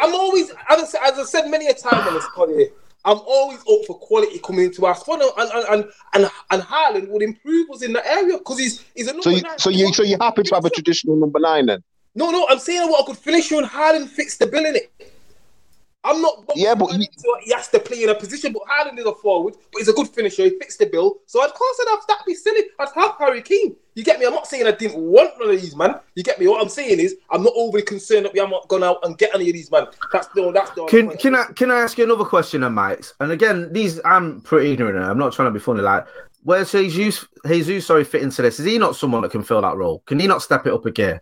I'm always, as I, said, as I said many a time on this pod here, I'm always up for quality coming into our squad, and and and and, and Haaland would improve us in that area because he's he's a number So you, nine. so you, so you're happy to have a traditional number nine then? No, no, I'm saying what I could finish you and Haaland fix the bill in it. I'm not. Yeah, but he, you- he has to play in a position. But Haaland is a forward, but he's a good finisher. He fixed the bill, so of course I'd have that'd be silly. I'd have Harry Kane. You get me? I'm not saying I didn't want none of these man. You get me? What I'm saying is I'm not overly concerned that we haven't gone out and get any of these man. That's the that's the. Can can I can I ask you another question, then, Mike? And again, these I'm pretty ignorant. I'm not trying to be funny. Like, where's Jesus? Jesus, sorry, fit into this? Is he not someone that can fill that role? Can he not step it up a gear?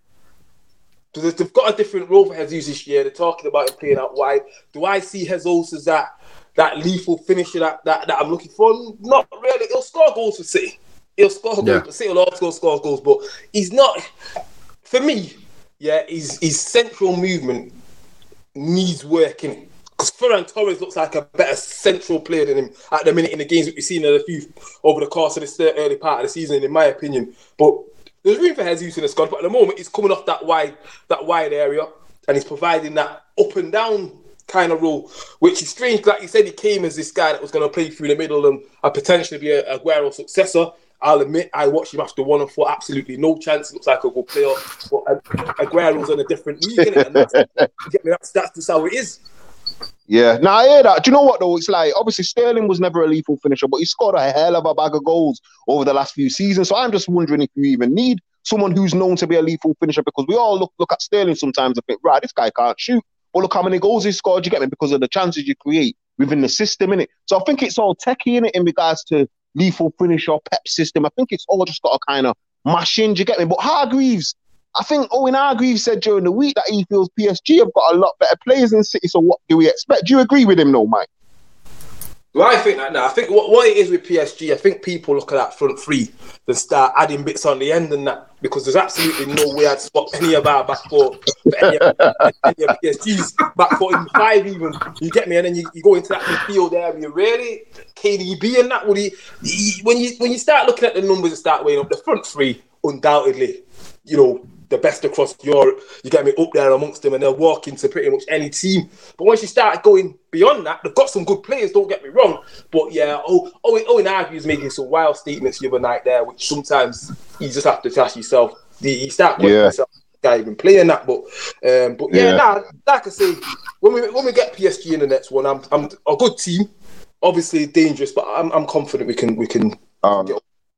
Because they've got a different role for Jesus this year. They're talking about him playing out wide. Do I see Jesus as that that lethal finisher that, that, that I'm looking for? Not really. He'll score goals for City. He'll score goals, Yeah. but City will also score goals. But he's not. For me, yeah, his his central movement needs working. Because Ferran Torres looks like a better central player than him at the minute in the games that we've seen in a few over the course of this early part of the season, in my opinion. But there's room for Jesus in the squad, but at the moment he's coming off that wide that wide area and he's providing that up and down kind of role, which is strange. Like you said, he came as this guy that was going to play through the middle and, and potentially be a Aguero successor. I'll admit, I watched him after one and thought absolutely no chance. Looks like a good player, but uh, Aguero's on a different league, and that's, [LAUGHS] that's that's just how it is. Yeah, now I hear that. Do you know what though? It's like obviously Sterling was never a lethal finisher, but he scored a hell of a bag of goals over the last few seasons. So I'm just wondering if you even need someone who's known to be a lethal finisher because we all look look at Sterling sometimes and think, right, this guy can't shoot. But look how many goals he scored. You get me because of the chances you create within the system, innit? So I think it's all techie in it in regards to lethal finisher, pep system. I think it's all just got to kind of mash in. You get me? But Hargreaves, I think oh, Owen Hargreaves said during the week that he feels PSG have got a lot better players in City. So what do we expect? Do you agree with him, though, Mike? Well, I think that now. I think what, what it is with PSG, I think people look at that front three and start adding bits on the end and that because there's absolutely no way I'd swap any of our back four for any of, any of PSG's back four in five even. You get me, and then you, you go into that midfield area. Really, KDB and that would he, he when you when you start looking at the numbers and start weighing up the front three, undoubtedly, you know. The best across Europe, you get me up there amongst them, and they'll walk into pretty much any team. But once you start going beyond that, they've got some good players. Don't get me wrong, but yeah, oh, Owen, Owen Harvey was making some wild statements the other night there, which sometimes you just have to ask yourself. You you start Yeah. yourself, guy even playing that, but um, but yeah, Yeah. nah, like I say, when we when we get PSG in the next one, I'm I'm a good team, obviously dangerous, but I'm I'm confident we can we can. Um,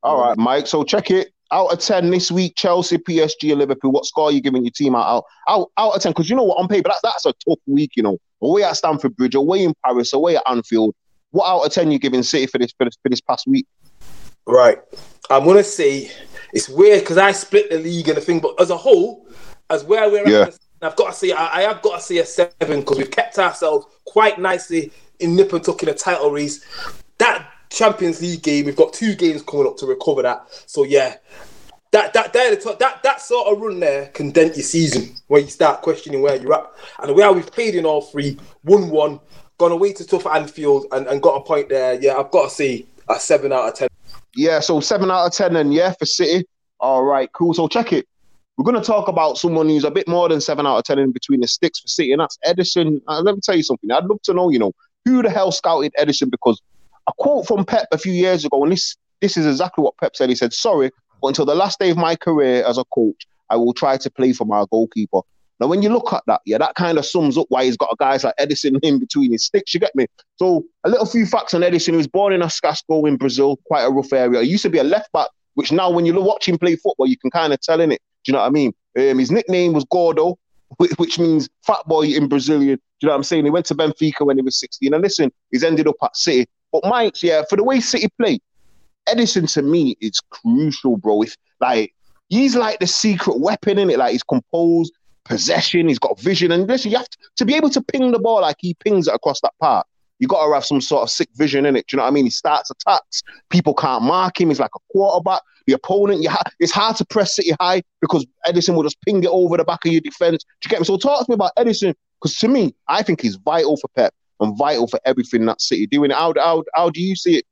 all right, Mike. So check it. Out of ten this week, Chelsea, PSG, and Liverpool. What score are you giving your team out out out, out of ten? Because you know what, on paper, that's that's a tough week. You know, away at Stamford Bridge, away in Paris, away at Anfield. What out of ten are you giving City for this for this, for this past week? Right. I'm gonna say it's weird because I split the league and the thing, but as a whole, as where we're Yeah. at, I've got to say I, I have got to say a seven because we've kept ourselves quite nicely in nip and tuck in a title race. That Champions League game, we've got two games coming up to recover that. So yeah. That that there, that that sort of run there can dent your season when you start questioning where you're at. And the way we've played in all three, one one, gone away to tough Anfield, and, and got a point there. Yeah, I've got to say a seven out of ten. Yeah, so seven out of ten, and yeah, for City. All right, cool. So check it. We're going to talk about someone who's a bit more than seven out of ten in between the sticks for City, and that's Ederson. Let me tell you something. I'd love to know, you know, who the hell scouted Ederson because a quote from Pep a few years ago, and this this is exactly what Pep said. He said, "Sorry, but until the last day of my career as a coach, I will try to play for my goalkeeper." Now, when you look at that, yeah, that kind of sums up why he's got guys like Ederson in between his sticks. You get me? So, a little few facts on Ederson. He was born in Osasco in Brazil, quite a rough area. He used to be a left back, which now, when you watch him play football, you can kind of tell in it. Do you know what I mean? Um, his nickname was Gordo, [LAUGHS] which, means fat boy in Brazilian. Do you know what I'm saying? He went to Benfica when he was 16. And listen, he's ended up at City. But Mike, yeah, for the way City play, Ederson to me is crucial, bro. If like he's like the secret weapon in it, like he's composed, possession, he's got vision, and listen, you have to, to be able to ping the ball like he pings it across that park. You got to have some sort of sick vision in it. Do you know what I mean? He starts attacks. People can't mark him. He's like a quarterback. The opponent, you ha- it's hard to press City high because Ederson will just ping it over the back of your defense. Do you get me? So talk to me about Ederson because to me, I think he's vital for Pep and vital for everything that City doing. How, how, how do you see it?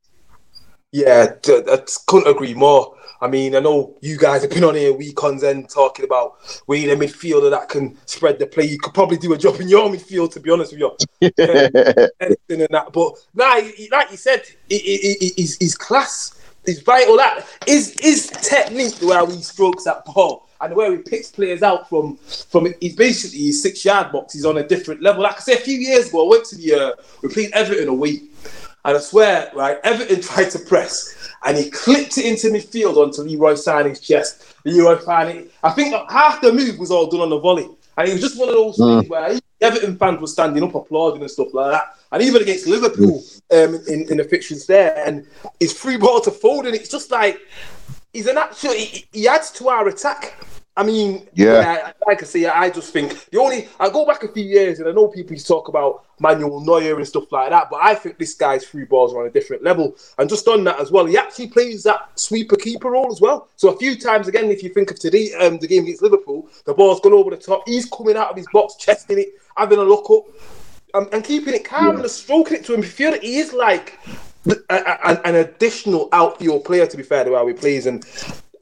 Yeah, I couldn't agree more. I mean, I know you guys have been on here week on end talking about we need a midfielder that can spread the play. You could probably do a job in your midfield, to be honest with you. [LAUGHS] Um, Anything and that, but nah, like you said, he's class. He's vital. That is his technique, the way he strokes that ball and the way he picks players out from from. He's basically his six yard box. He's on a different level. Like I said a few years ago, I went to the uh, we played Everton away. And I swear, right, Everton [LAUGHS] tried to press and he clipped it into midfield onto Leroy Sané's chest. Leroy Sané, I think half the move was all done on the volley. And it was just one of those things where Everton fans were standing up applauding and stuff like that. And even against Liverpool um, in, in the fixtures there, and his free ball to Foden, it's just like he's an actual, he, he adds to our attack. I mean, Yeah. I- like I say, I just think the only I go back a few years and I know people talk about Manuel Neuer and stuff like that, but I think this guy's free balls are on a different level. And just on that as well, he actually plays that sweeper keeper role as well. So a few times again, if you think of today, um, the game against Liverpool, the ball's gone over the top. He's coming out of his box, chesting it, having a look up, um, and keeping it calm and stroking it to him. You feel that he is like a, a- an additional outfield player. To be fair to how he plays, and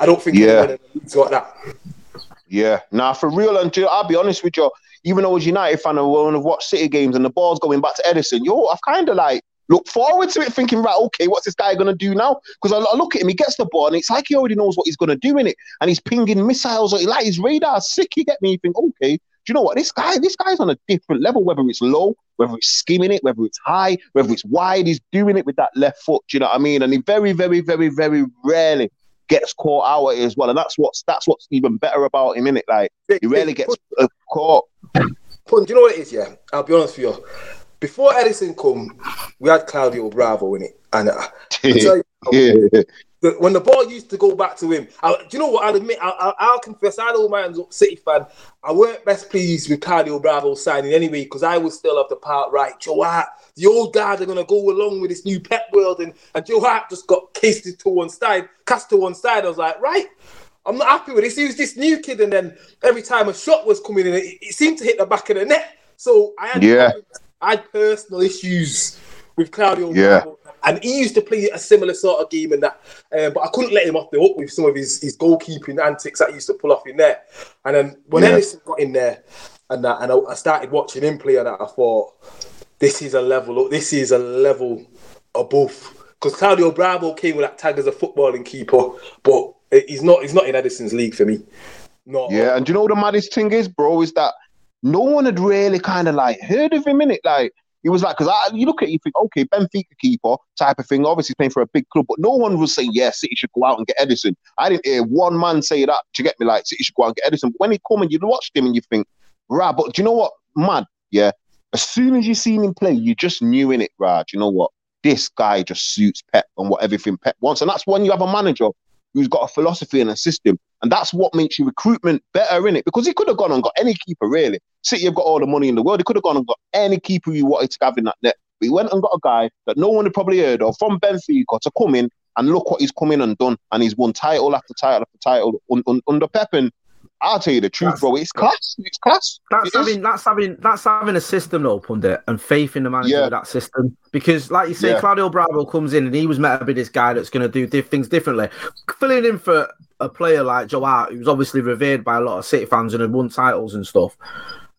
I don't think Yeah. anyone in the league's got that. Yeah, nah, for real. And I'll be honest with you, even though I was United fan, and when I've watched City games and the ball's going back to Ederson, yo, I've kind of like looked forward to it, thinking, right, okay, what's this guy gonna do now? Because I, I look at him, he gets the ball, and it's like he already knows what he's gonna do in it, and he's pinging missiles, or like his radar's sick. You get me? You think, okay, do you know what? This guy, this guy's on a different level. Whether it's low, whether it's skimming it, whether it's high, whether it's wide, he's doing it with that left foot. Do you know what I mean? And he very, very, very, very rarely gets caught out as well, and that's what's that's what's even better about him, isn't it? Like he rarely gets uh, caught. Pun, do you know what it is? Yeah, I'll be honest with you. Before Ederson come, we had Claudio Bravo in it, and uh, [LAUGHS] you, Yeah. when the ball used to go back to him, I, do you know what? I'll admit, I, I, I'll confess, I know man's a City fan. I weren't best pleased with Claudio Bravo signing anyway because I was still of the part right. Joe Hart, the old guard are going to go along with this new pep world, and, and Joe Hart just got casted to one side, cast to one side. I was like, right. I'm not happy with this. He was this new kid, and then every time a shot was coming in, it, it seemed to hit the back of the net. So I had, Yeah. I had personal issues with Claudio Yeah. And he used to play a similar sort of game and that, um, but I couldn't let him off the hook with some of his, his goalkeeping antics that he used to pull off in there. And then when Yeah. Ederson got in there and that, and I, I started watching him play, and that, I thought, this is a level, this is a level above. Because Claudio Bravo came with that tag as a footballing keeper, but he's not, he's not in Ederson's league for me. No, Yeah, and do you know what the maddest thing is, bro, is that no one had really kind of like heard of him in it. Like he was like, because you look at it, you think, okay, Benfica keeper type of thing. Obviously, he's playing for a big club, but no one was saying, yeah, City should go out and get Ederson. I didn't hear one man say that. To get me, like City should go out and get Ederson. But when he come and you watched him and you think, right, but do you know what, mad? Yeah, as soon as you seen him play, you just knew in it? Do you know what? This guy just suits Pep and what everything Pep wants, and that's when you have a manager who's got a philosophy and a system. And that's what makes your recruitment better in it. Because he could have gone and got any keeper, really. City have got all the money in the world. He could have gone and got any keeper you wanted to have in that net. But he went and got a guy that no one had probably heard of from Benfica to come in and look what he's come in and done. And he's won title after title after title un- under Pep. And I'll tell you the truth, That's- bro. It's class. It's class. That's It is. having that's having that's having a system though, pundit, and faith in the manager Yeah. of that system. Because, like you say, Yeah. Claudio Bravo comes in and he was meant to be this guy that's going to do di- things differently. Filling in for a player like Joe Hart, who's obviously revered by a lot of City fans and had won titles and stuff.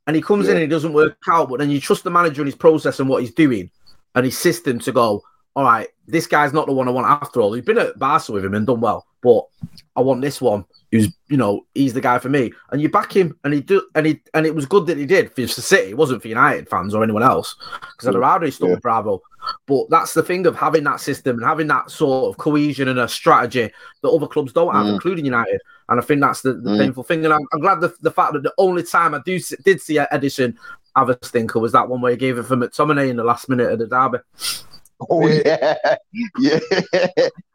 And he comes in and he doesn't work out, but then you trust the manager and his process and what he's doing and his system to go, all right, this guy's not the one I want after all. He's been at Barca with him and done well, but I want this one who's, you know, he's the guy for me. And you back him and he do and he and it was good that he did for City. It wasn't for United fans or anyone else. Because I'd rather stuck Yeah. with Bravo. But that's the thing of having that system and having that sort of cohesion and a strategy that other clubs don't have, Mm. including United. And I think that's the, the Mm. painful thing. And I'm, I'm glad the, the fact that the only time I do did see Ederson have a stinker was that one where he gave it for McTominay in the last minute of the derby. Oh yeah, yeah,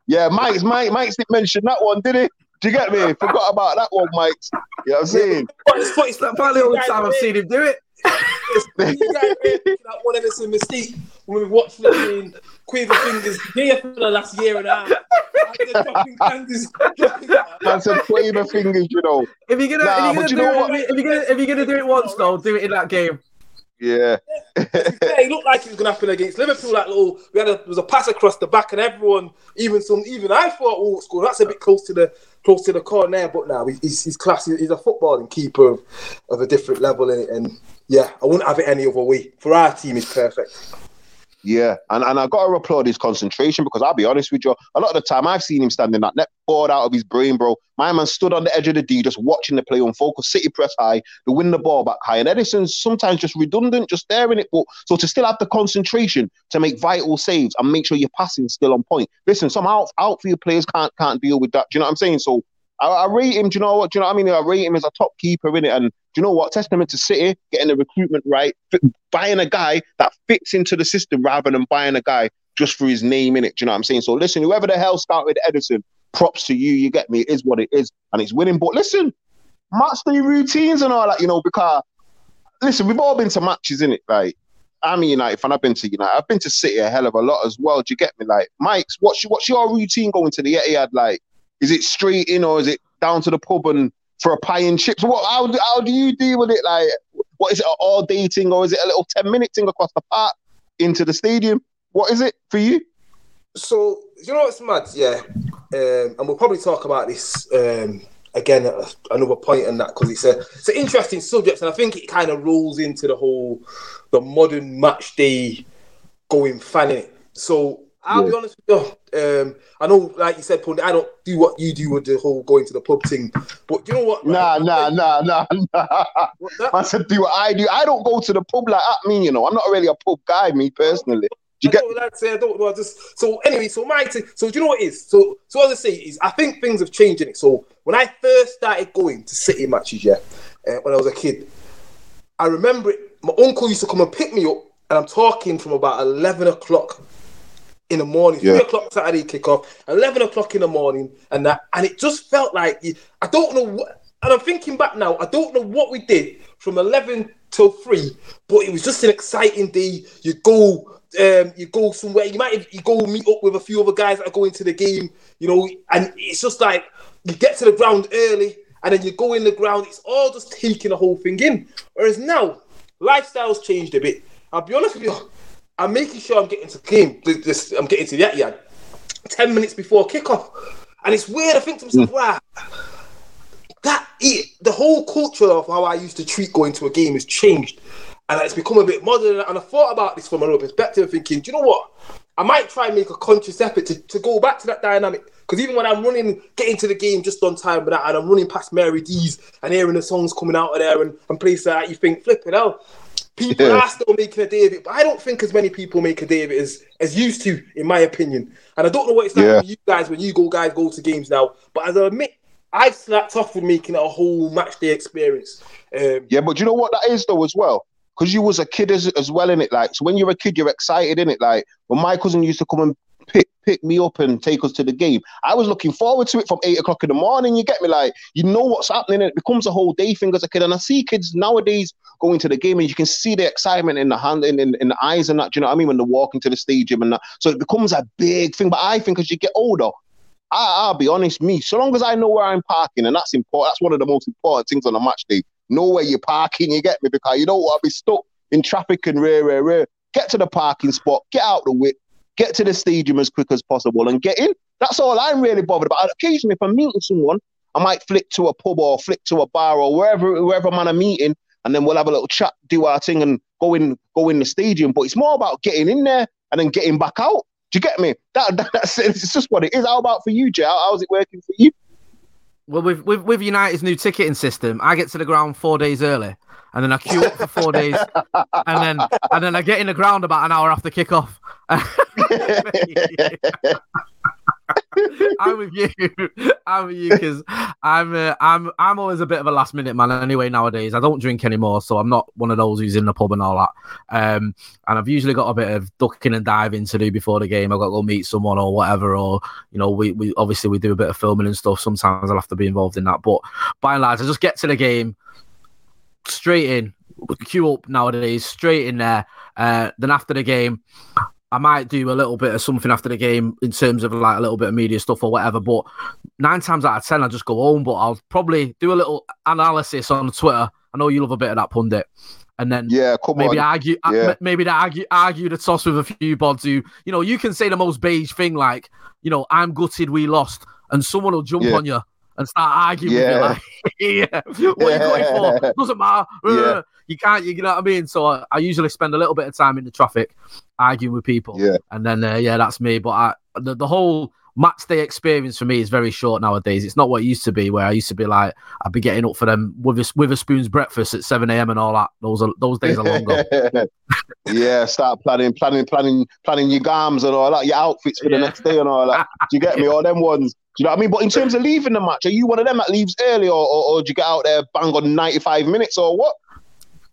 yeah. Mykez Mike Mykez didn't mention that one, did he? Do you get me? Forgot about that one, Mike. You know what I'm saying? But it's, but it's That's probably the only time I've seen him do it. [LAUGHS] you guys were looking [LAUGHS] at one Ederson Mystique when we watched flipping Quiver Fingers here for the last year and a half. And they're dropping fingers, dropping Man said quaver fingers, you know. If you're gonna, Nah, if you're gonna you do know it, what? if you're gonna, if you're gonna do it once though, do it in that game. Yeah. yeah, he looked like it was going to happen against Liverpool. Like little, we had a there was a pass across the back, and everyone, even some, even I thought, oh, score. That's a bit close to the close to the corner. But now he's he's class. He's a footballing keeper of, of a different level it, and yeah, I wouldn't have it any other way. For our team, is perfect. Yeah, and, and I got to applaud his concentration because I'll be honest with you, a lot of the time I've seen him standing that net bored out of his brain, bro. My man stood on the edge of the D just watching the play on focus, City press high, to win the ball back high. And Ederson's sometimes just redundant, just staring it. But so to still have the concentration to make vital saves and make sure your passing still on point. Listen, some out outfield players can't can't deal with that. Do you know what I'm saying? So I, I, rate him. Do you know what? Do you know what I mean? I rate him as a top keeper in it. And do you know what? Testament to City getting the recruitment right, buying a guy that fits into the system rather than buying a guy just for his name in it. Do you know what I'm saying? So listen, whoever the hell started Ederson, props to you. You get me? It is what it is, and it's winning. But listen, match day routines and all that, you know, because listen, we've all been to matches in it, like. I'm a United fan. I've been to United. I've been to City a hell of a lot as well. Do you get me? Like, Mykez, what's your, what's your routine going to the Etihad like? Is it straight in or is it down to the pub and for a pie and chips? What? How, how do you deal with it? Like, what is it? All dating or is it a little ten minute thing across the park into the stadium? What is it for you? So you know what's mad? Yeah, um, and we'll probably talk about this um, again at another point in that because it's a it's an interesting subject, and I think it kind of rolls into the whole the modern match day going fan it. So I'll yeah. be honest with you. Um, I know, like you said, Pony, I don't do what you do with the whole going to the pub thing. But you know what? Nah, nah, nah, nah, nah. I said do what I do. I don't go to the pub like that. Me, you know, I'm not really a pub guy. Me personally. Do you get? What I'd say. I don't know. I just so anyway. So my thing. So do you know what it is? So so as I say is I think things have changed in it. So when I first started going to City matches, yeah, uh, when I was a kid, I remember it. My uncle used to come and pick me up, and I'm talking from about eleven o'clock in the morning, yeah. three o'clock Saturday kickoff, eleven o'clock in the morning, and that, and it just felt like I don't know what. And I'm thinking back now, I don't know what we did from eleven till three, but it was just an exciting day. You go, um, you go somewhere. You might you go meet up with a few other guys that are going to the game, you know, and it's just like you get to the ground early, and then you go in the ground. It's all just taking the whole thing in. Whereas now, lifestyle's changed a bit. I'll be honest with you. I'm making sure I'm getting to the game. This, I'm getting to the Etihad ten minutes before kickoff, and it's weird. I think to myself, hmm. wow, that it, the whole culture of how I used to treat going to a game has changed, and it's become a bit modern. And I thought about this from another perspective, thinking, do you know what? I might try and make a conscious effort to, to go back to that dynamic. Because even when I'm running, getting to the game just on time, but and I'm running past Mary D's and hearing the songs coming out of there and, and places like that, you think, flip it out. People yeah. are still making a day of it, but I don't think as many people make a day of it as, as used to, in my opinion. And I don't know what it's like yeah. for you guys when you go guys go to games now. But as I admit, I've slapped off with making it a whole match day experience. Um, yeah, but you know what that is though as well? Because you was a kid as, as well in it. Like, so when you're a kid, you're excited in it. Like when my cousin used to come and pick pick me up and take us to the game. I was looking forward to it from eight o'clock in the morning. You get me? Like, you know what's happening, and it becomes a whole day thing as a kid. And I see kids nowadays going to the game, and you can see the excitement in the hand, in, in, in the eyes, and that. Do you know what I mean? When they're walking to the stadium and that. So it becomes a big thing. But I think as you get older, I, will be honest, me, so long as I know where I'm parking, and that's important, that's one of the most important things on a match day. Know where you're parking, you get me? Because you don't want to be stuck in traffic and rare, rare, rare. Get to the parking spot, get out the whip, get to the stadium as quick as possible and get in. That's all I'm really bothered about. Occasionally, if I'm meeting someone, I might flick to a pub or flick to a bar or wherever wherever man I'm meeting, and then we'll have a little chat, do our thing, and go in go in the stadium. But it's more about getting in there and then getting back out. Do you get me? That, that [LAUGHS] that's it's just what it is. How about for you, Jay? How, how's it working for you? Well, with, with with United's new ticketing system, I get to the ground four days early and then I queue up for four days, and then and then I get in the ground about an hour after kickoff. [LAUGHS] I'm with you. I'm with you because I'm uh, I'm I'm always a bit of a last minute man anyway nowadays. I don't drink anymore, so I'm not one of those who's in the pub and all that. Um, and I've usually got a bit of ducking and diving to do before the game. I've got to go meet someone or whatever, or you know, we we obviously we do a bit of filming and stuff. Sometimes I'll have to be involved in that, but by and large, I just get to the game straight in, queue up nowadays, straight in there. Uh, then after the game, I might do a little bit of something after the game in terms of like a little bit of media stuff or whatever. But nine times out of ten, I just go home. But I'll probably do a little analysis on Twitter I know you love a bit of that pundit. And then Yeah, come maybe on. argue, uh, Yeah. maybe argue, argue the toss with a few bods who, you know, you can say the most beige thing like, you know, I'm gutted we lost, and someone will jump Yeah. on you and start arguing Yeah. with you like, [LAUGHS] yeah, what are you going for? Doesn't matter. [LAUGHS] Yeah. Uh, You can't, you know what I mean? So I, I usually spend a little bit of time in the traffic arguing with people, Yeah. and then uh, yeah, that's me. But I, the the whole match day experience for me is very short nowadays. It's not what it used to be, where I used to be like, I'd be getting up for them with a, with a spoon's breakfast at seven a.m. and all that. Those are those days are long gone. [LAUGHS] yeah, start planning, planning, planning, planning your gams and all that, your outfits for the next day and all that. [LAUGHS] Do you get me? All them ones. Do you know what I mean? But in terms of leaving the match, are you one of them that leaves early, or, or, or do you get out there bang on ninety five minutes, or what?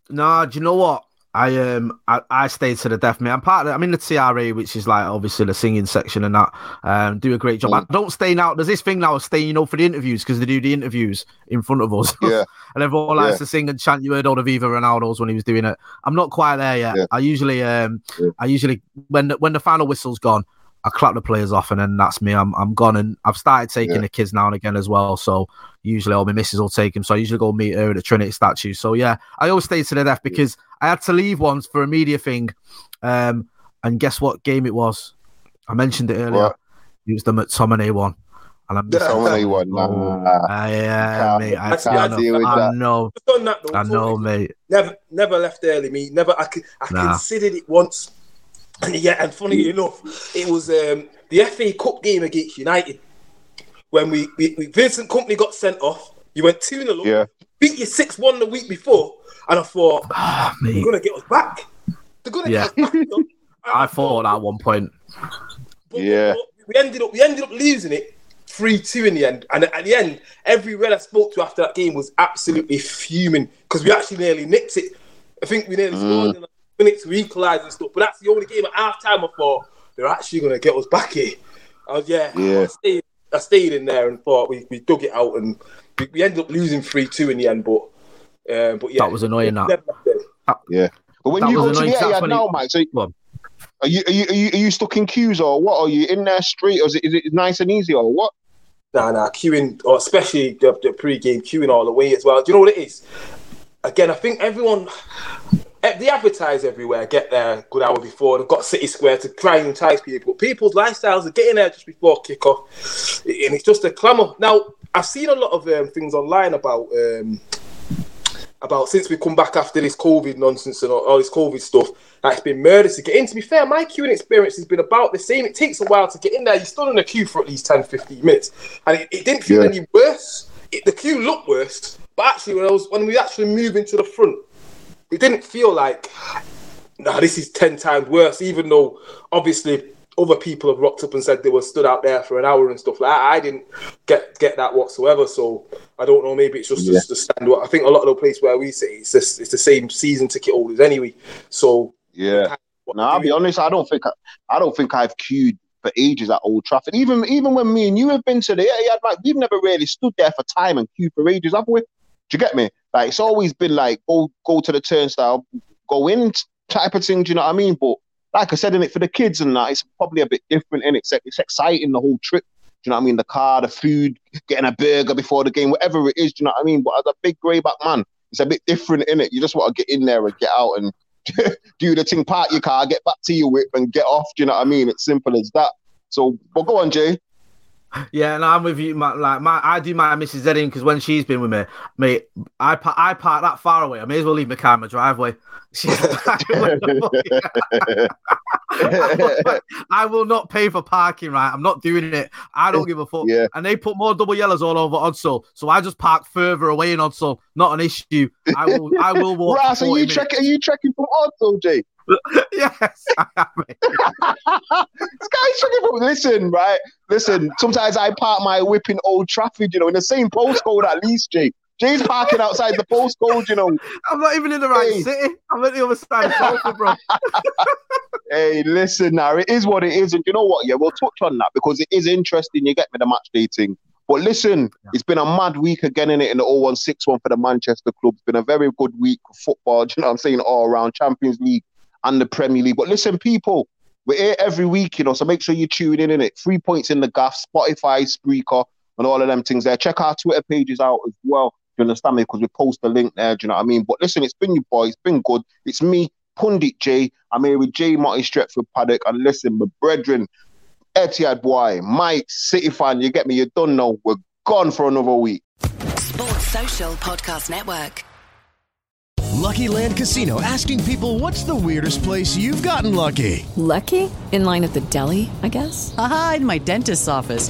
Nah, do you know what? I um I, I stayed to the death, mate. I'm part of I'm in the TRA, which is like obviously the singing section and that. Um, do a great job. Mm. I don't stay now. There's this thing now of staying, you know, for the interviews because they do the interviews in front of us. [LAUGHS] Yeah. and everyone likes Yeah. to sing and chant. You heard all of Viva Ronaldo's when he was doing it. I'm not quite there yet. Yeah. I usually um Yeah. I usually when the, when the final whistle's gone, I clap the players off and then that's me. I'm I'm gone and I've started taking Yeah. the kids now and again as well. So usually all my missus will take him. So I usually go meet her at the Trinity statue. So yeah, I always stay to the death because I had to leave once for a media thing. Um, and guess what game it was? I mentioned it earlier. What? It was the McTominay one. And I'm That's only one. Oh, Nah. uh, yeah, Can't- mate. I, I I, can't know, deal with I know, Just on that I know, mate. Never, never left early. Me, never. I, Nah. considered it once, and [COUGHS] yeah, and funny enough, it was um, the FA Cup game against United when we, we, we Vincent Kompany got sent off. You went two 0 Yeah. beat you six one the week before, and I thought Ah, they're gonna get us back. They're gonna Yeah. get us back. [LAUGHS] I thought at one point. But Yeah. we ended up we ended up losing it three two in the end, and at the end, everyone I spoke to after that game was absolutely fuming because we actually nearly nicked it. I think we nearly scored in like minutes to equalise and stuff, but that's the only game at half time I thought they're actually going to get us back here. I was yeah, Yeah. I, stayed, I stayed in there and thought we, we dug it out and we, we ended up losing three two in the end, but. Um, but yeah, That was annoying, that. never left it. Yeah. But when That you go was to the annoying, 'cause that's Etihad now, he- Mike, so Go are you, are you are you are you stuck in queues or what? Are you in there straight or is it, is it nice and easy or what? Nah, nah, queuing, or especially the, the pre-game queuing all the way as well. Do you know what it is? Again, I think everyone, they advertise everywhere, get there a good hour before. They've got City Square to try and entice people. People's lifestyles are getting there just before kickoff, and it's just a clamour. Now, I've seen a lot of um, things online about um, about since we come back after this COVID nonsense and all, all this COVID stuff, that it's been murder to get in. To be fair, my queuing experience has been about the same. It takes a while to get in there. You stood in a queue for at least 10, 15 minutes, and it, it didn't feel Yeah. any worse. It, the queue looked worse, but actually, when I was when we actually moved into the front, it didn't feel like, nah, this is 10 times worse, even though obviously other people have rocked up and said they were stood out there for an hour and stuff like that. I didn't get get that whatsoever. So I don't know. Maybe it's just Yeah. the standard. I think a lot of the place where we sit, it's just, it's the same season ticket holders anyway. So Yeah. No, I'll be honest. I don't think I, I don't think I've queued for ages at Old Trafford. Even even when me and you have been to the Etihad, like we've never really stood there for time and queued for ages, have we? Do you get me? Like it's always been like go go to the turnstile, go in type of thing. Do you know what I mean? But like I said, in it for the kids and that, it's probably a bit different. And it's it's exciting the whole trip. Do you know what I mean? The car, the food, getting a burger before the game, whatever it is. Do you know what I mean? But as a big greyback man, it's a bit different in it. You just want to get in there and get out and [LAUGHS] do the thing, park your car, get back to your whip, and get off. Do you know what I mean? It's simple as that. So, but go on, Jay. Yeah, and I'm with you. My, like my, I do my Mrs. Edding because when she's been with me, mate, I pa- I park that far away. I may as well leave my car in my driveway. [LAUGHS] [LAUGHS] [LAUGHS] [LAUGHS] I will not pay for parking. Right, I'm not doing it. I don't give a fuck. Yeah. And they put more double yellows all over Ordsall, so I just park further away in Ordsall. Not an issue. I will. I will walk. Ross, are you checking? Are you checking from Otto, Jay? yes. I am, mate. [LAUGHS] This guy's checking from. Listen, right? Listen. Sometimes I park my whip in Old Trafford. You know, in the same postcode at least, Jay. Jay's parking outside the postcode. You know. I'm not even in the right Hey. city. I'm at the other side of Salford, bro. [LAUGHS] Hey, listen now, it is what it is. And you know what? Yeah, we'll touch on that because it is interesting. You get me the match dating. But listen, it's been a mad week again in it in the 0161 for the Manchester club. It's been a very good week for football. [LAUGHS] You know what I'm saying? All around Champions League and the Premier League. But listen, people, we're here every week, you know, so make sure you tune in in it. Three points in the gaff, Spotify, Spreaker, and all of them things there. Check our Twitter pages out as well. You understand me? Because we post the link there. Do you know what I mean? But listen, it's been you boy. It's been good. It's me, Pundit J. I'm here with Jay Motty Stretford Paddock. And listen, my brethren, Etihad boy, Mike, City fan, you get me? You don't know. We're gone for another week. Sports Social Podcast Network. Lucky Land Casino asking people what's the weirdest place you've gotten lucky? Lucky? In line at the deli, I guess? Aha, in my dentist's office.